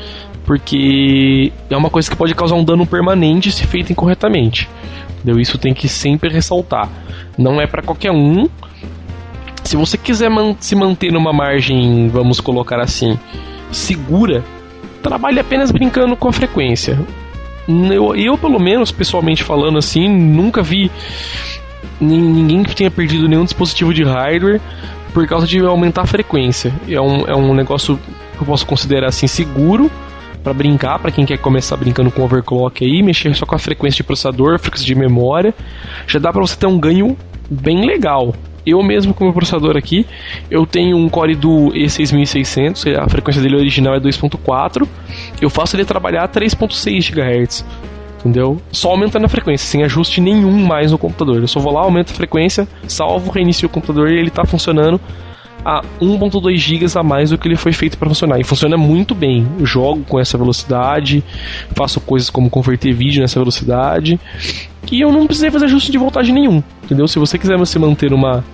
porque é uma coisa que pode causar um dano permanente se feito incorretamente. Entendeu? Isso tem que sempre ressaltar. Não é para qualquer um. Se você quiser man se manter numa margem, vamos colocar assim, segura, trabalhe apenas brincando com a frequência. Eu, eu, pelo menos, pessoalmente falando assim, nunca vi ninguém que tenha perdido nenhum dispositivo de hardware por causa de aumentar a frequência. É um, é um negócio que eu posso considerar assim seguro para brincar, para quem quer começar brincando com overclock aí, mexer só com a frequência de processador, frequência de memória, já dá para você ter um ganho bem legal. Eu mesmo com o meu processador aqui, eu tenho um Core do E6600, a frequência dele original é 2.4, eu faço ele trabalhar a 3.6 GHz. Entendeu? Só aumentando a frequência, sem ajuste nenhum mais no computador. Eu só vou lá, aumento a frequência, salvo, reinicio o computador e ele está funcionando a 1.2 GB a mais do que ele foi feito para funcionar. E funciona muito bem. Eu jogo com essa velocidade, faço coisas como converter vídeo nessa velocidade. E eu não precisei fazer ajuste de voltagem nenhum. Entendeu? Se você quiser se manter numa,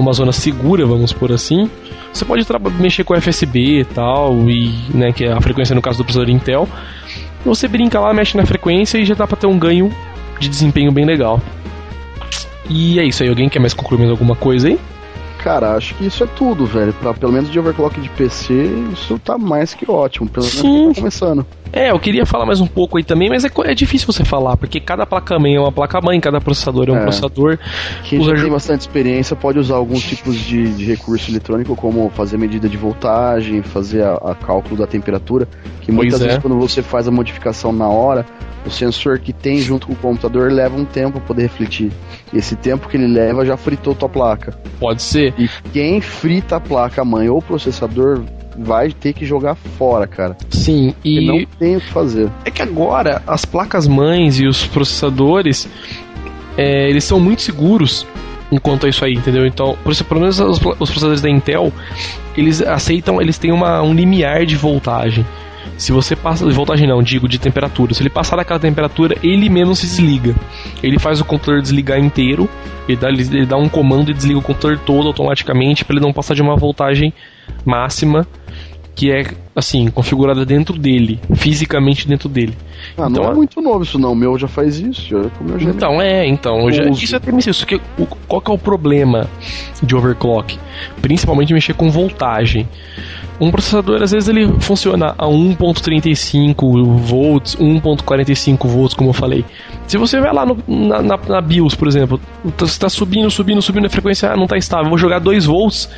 numa zona segura, vamos por assim, você pode mexer com FSB e tal, e, né, que é a frequência no caso do processador Intel. Você brinca lá, mexe na frequência e já dá para ter um ganho de desempenho bem legal. E é isso aí. Alguém quer mais concluir mais alguma coisa aí? Cara, acho que isso é tudo, velho. Pra, pelo menos de overclock de PC, isso tá mais que ótimo. Pelo menos Sim. tá começando. É, eu queria falar mais um pouco aí também, mas é, é difícil você falar, porque cada placa-mãe é uma placa-mãe, cada processador é um é. processador. Quem já tem bastante experiência pode usar alguns tipos de, de, recurso eletrônico, como fazer medida de voltagem, fazer a, a cálculo da temperatura, que muitas pois vezes é. quando você faz a modificação na hora, o sensor que tem junto com o computador leva um tempo para poder refletir. Esse tempo que ele leva já fritou tua placa. Pode ser. E quem frita a placa mãe ou processador vai ter que jogar fora, cara. Sim, e não tem o que fazer. É que agora as placas mães e os processadores é, eles são muito seguros enquanto a isso aí, entendeu? Então, por isso, pelo menos os, os processadores da Intel, eles aceitam, eles têm uma, um limiar de voltagem. Se você passa de voltagem não, digo de temperatura. Se ele passar daquela temperatura, ele mesmo se desliga. Ele faz o computador desligar inteiro. Ele dá, ele dá um comando e desliga o computador todo automaticamente para ele não passar de uma voltagem máxima que é assim configurada dentro dele, fisicamente dentro dele. Ah, então, não é muito novo isso não. O meu já faz isso. Já, já então é, então já, isso é isso que o, qual que é o problema de overclock? Principalmente mexer com voltagem. Um processador, às vezes, ele funciona a 1.35 volts, 1.45 volts, como eu falei. Se você vai lá no, na, na, na, BIOS, por exemplo, você está subindo, subindo, subindo, a frequência ah, não está estável, vou jogar 2 volts.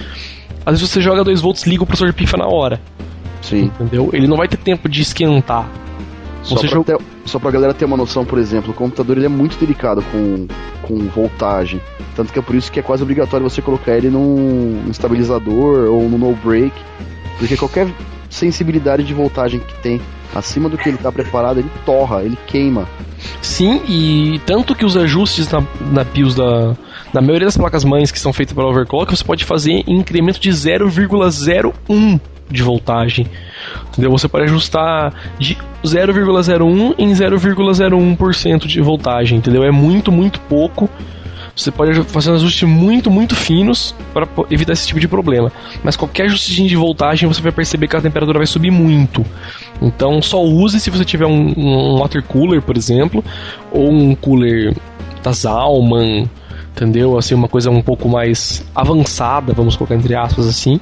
Às vezes você joga 2 volts, liga o processador pifa na hora. Sim. Entendeu? Ele não vai ter tempo de esquentar. Só pra, joga... ter, só pra galera ter uma noção, por exemplo, o computador ele é muito delicado com, com voltagem. Tanto que é por isso que é quase obrigatório você colocar ele num estabilizador ou no no break porque qualquer sensibilidade de voltagem que tem acima do que ele está preparado, ele torra, ele queima. Sim, e tanto que os ajustes na, na BIOS da, na maioria das placas mães que são feitas para overclock, você pode fazer em incremento de 0,01 de voltagem. Entendeu? Você pode ajustar de 0,01 em 0,01% de voltagem, entendeu? É muito, muito pouco você pode fazer um ajuste muito, muito finos para evitar esse tipo de problema. Mas qualquer ajuste de voltagem você vai perceber que a temperatura vai subir muito. Então só use se você tiver um, um water cooler, por exemplo, ou um cooler da Zalman, entendeu? Assim, uma coisa um pouco mais avançada, vamos colocar entre aspas assim.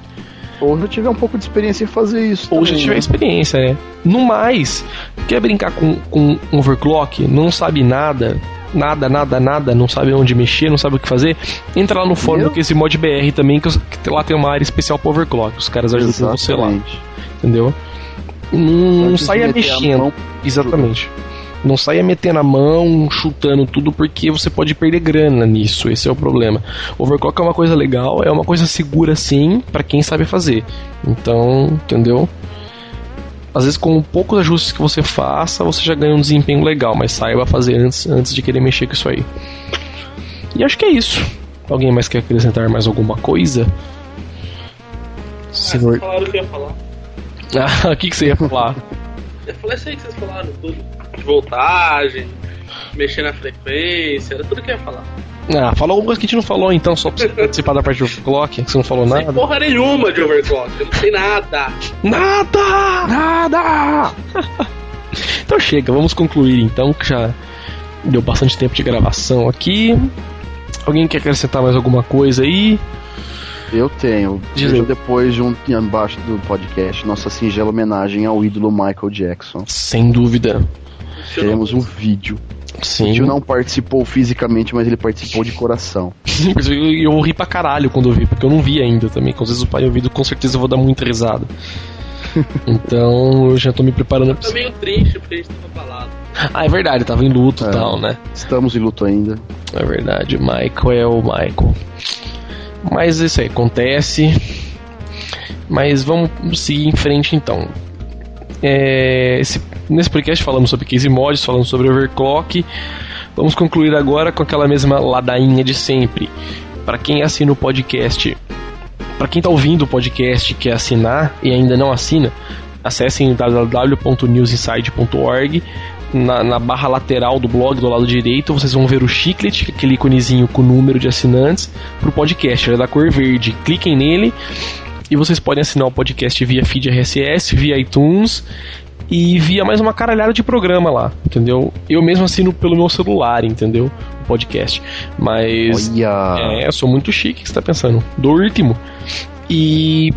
Ou já tiver um pouco de experiência em fazer isso. Ou também, já tiver né? experiência, né? No mais, quer brincar com, com overclock, não sabe nada, nada, nada, nada, não sabe onde mexer, não sabe o que fazer, entra lá no fórum do Case Mod BR também, que, que lá tem uma área especial pro overclock. Os caras ajudam você lá, Exatamente. entendeu? Não, não saia mexendo. Exatamente. Não saia metendo a mão, chutando tudo, porque você pode perder grana nisso. Esse é o problema. Overclock é uma coisa legal, é uma coisa segura sim, pra quem sabe fazer. Então, entendeu? Às vezes, com poucos ajustes que você faça, você já ganha um desempenho legal, mas saiba fazer antes, antes de querer mexer com isso aí. E acho que é isso. Alguém mais quer acrescentar mais alguma coisa? Ah, Senhor. Ah, o que, que você ia falar? Eu falei isso aí que vocês falaram, tudo. De voltagem, mexer na frequência, era tudo que eu ia falar. Ah, fala alguma coisa que a gente não falou então, só pra você participar da parte do overclock, que você não falou Sem nada. porra nenhuma de overclock, eu não sei nada. Nada! Nada! então chega, vamos concluir então, que já deu bastante tempo de gravação aqui. Alguém quer acrescentar mais alguma coisa aí? Eu tenho. Diz depois, junto embaixo do podcast, nossa singela homenagem ao ídolo Michael Jackson. Sem dúvida. Teremos um vídeo. O Sim. tio não participou fisicamente, mas ele participou de coração. E eu ri pra caralho quando eu vi, porque eu não vi ainda também. Com vezes o pai ouvido, com certeza eu vou dar muita risada. Então eu já tô me preparando pra Tá meio triste porque a gente tava balado. Ah, é verdade, tava em luto e É. tal, né? Estamos em luto ainda. É verdade, Michael é o Michael. Mas isso aí acontece. Mas vamos seguir em frente então. É, esse- nesse podcast falamos sobre case mods, falamos sobre overclock. Vamos concluir agora com aquela mesma ladainha de sempre. Para quem assina o podcast, para quem tá ouvindo o podcast quer assinar e ainda não assina, acessem www.newsinside.org. Na, na barra lateral do blog, do lado direito, vocês vão ver o chiclete, que aquele iconezinho com o número de assinantes, pro podcast. Ele é da cor verde. Cliquem nele e vocês podem assinar o podcast via feed RSS, via iTunes e via mais uma caralhada de programa lá, entendeu? Eu mesmo assino pelo meu celular, entendeu? O podcast. Mas. Olha. É, eu sou muito chique, que você tá pensando? Do último. E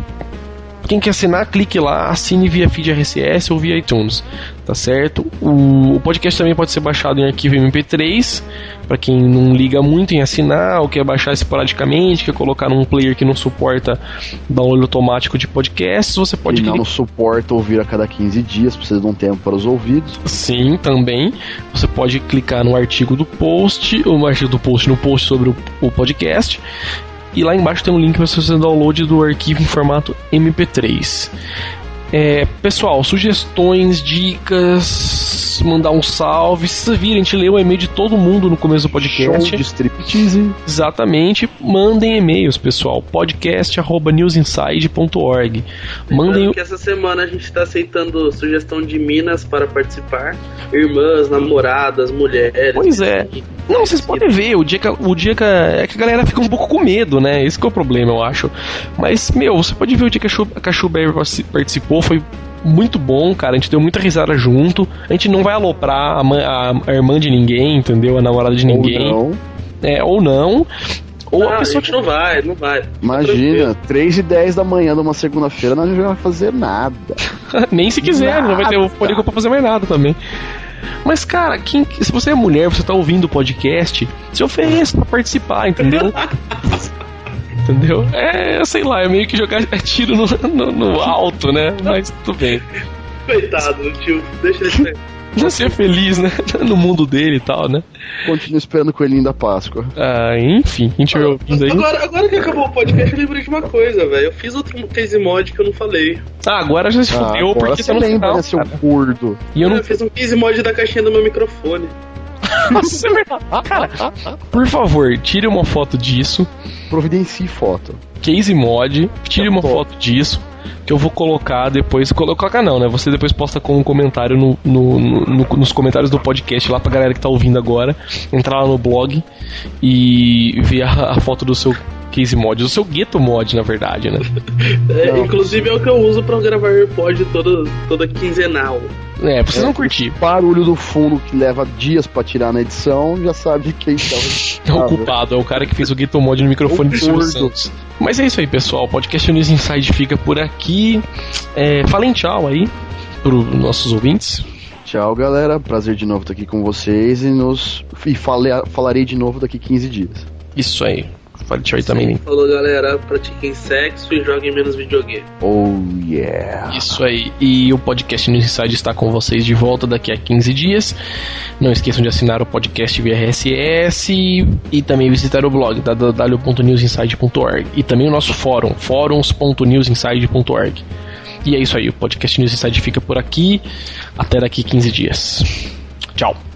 quem quer assinar, clique lá, assine via feed RSS ou via iTunes, tá certo? O, o podcast também pode ser baixado em arquivo MP3, para quem não liga muito em assinar ou quer baixar esporadicamente, quer colocar num player que não suporta download automático de podcasts, você pode E não clicar. suporta ouvir a cada 15 dias, precisa de um tempo para os ouvidos. Sim, também. Você pode clicar no artigo do post, ou no artigo do post, no post sobre o, o podcast. E lá embaixo tem um link para você fazer download do arquivo em formato MP3. É, pessoal, sugestões, dicas, mandar um salve. Se vocês virem, a gente leu o e-mail de todo mundo no começo do Show podcast. de striptease. Exatamente. Mandem e-mails, pessoal. podcast.newsinside.org. Mandem Lembrando o que essa semana a gente tá aceitando sugestão de minas para participar. Irmãs, namoradas, mulheres. Pois é. Não, vocês podem ver, o dia que, a- o dia que a, é que a galera fica um pouco com medo, né? Esse que é o problema, eu acho. Mas, meu, você pode ver o dia que a Chu, que a Chu participou, foi muito bom, cara. A gente deu muita risada junto. A gente não vai aloprar a, mãe- a- a irmã de ninguém, entendeu? A namorada de ninguém. Ou não. É, ou não. Ou Não, a a pessoa gente não vai, não vai. Imagina, 3 e 10 da manhã de uma segunda-feira, nós não vamos fazer nada. Nem se quiser, não vai ter o fôlego pra fazer mais nada também. Mas, cara, quem, se você é mulher, você tá ouvindo o podcast, se ofereça pra participar, entendeu? entendeu? É, sei lá, é meio que jogar tiro no, no, no alto, né? Mas tudo bem. Coitado do tio, deixa ele. Já ser feliz, né? No mundo dele e tal, né? Continuo esperando o coelhinho da Páscoa. Ah, enfim, quem estiver ouvindo aí. Agora, agora que acabou o podcast, eu lembrei de uma coisa, velho. Eu fiz outro case mod que eu não falei. Ah, agora já se Ah, fudeu porque você tá no lembra, final. né, seu curdo? E eu não. Eu fiz um case mod da caixinha do meu microfone. Nossa, é verdade. Cara, por favor, tire uma foto disso. Providencie foto. case mod, tire uma foto disso, que eu vou colocar depois. colo- Colocar não, né? Você depois posta com um comentário no- no- no- nos comentários do podcast lá pra galera que tá ouvindo agora. Entrar lá no blog e ver a, a foto do seu Case Mod, o seu Ghetto Mod, na verdade, né? É, inclusive é o que eu uso pra gravar AirPod toda, toda quinzenal. É, pra vocês não curtir. Barulho do fundo que leva dias pra tirar na edição, já sabe quem tá É o culpado, é o cara que fez o Ghetto Mod no microfone do Silvio Santos. Mas é isso aí, pessoal. O podcast News Inside fica por aqui. É, falem tchau aí pros nossos ouvintes. Tchau, galera. Prazer de novo estar aqui com vocês e nos e fale, falarei de novo daqui 15 dias. Isso aí. Tchau aí também? Falou, galera. Pratiquem sexo e joguem menos videogame. Oh, yeah. Isso aí. E o podcast News Inside está com vocês de volta daqui a 15 dias. Não esqueçam de assinar o podcast via RSS e também visitar o blog www.newsinside.org e também o nosso fórum, fóruns.newsinside.org. E é isso aí, o podcast News Inside fica por aqui. Até daqui 15 dias. Tchau.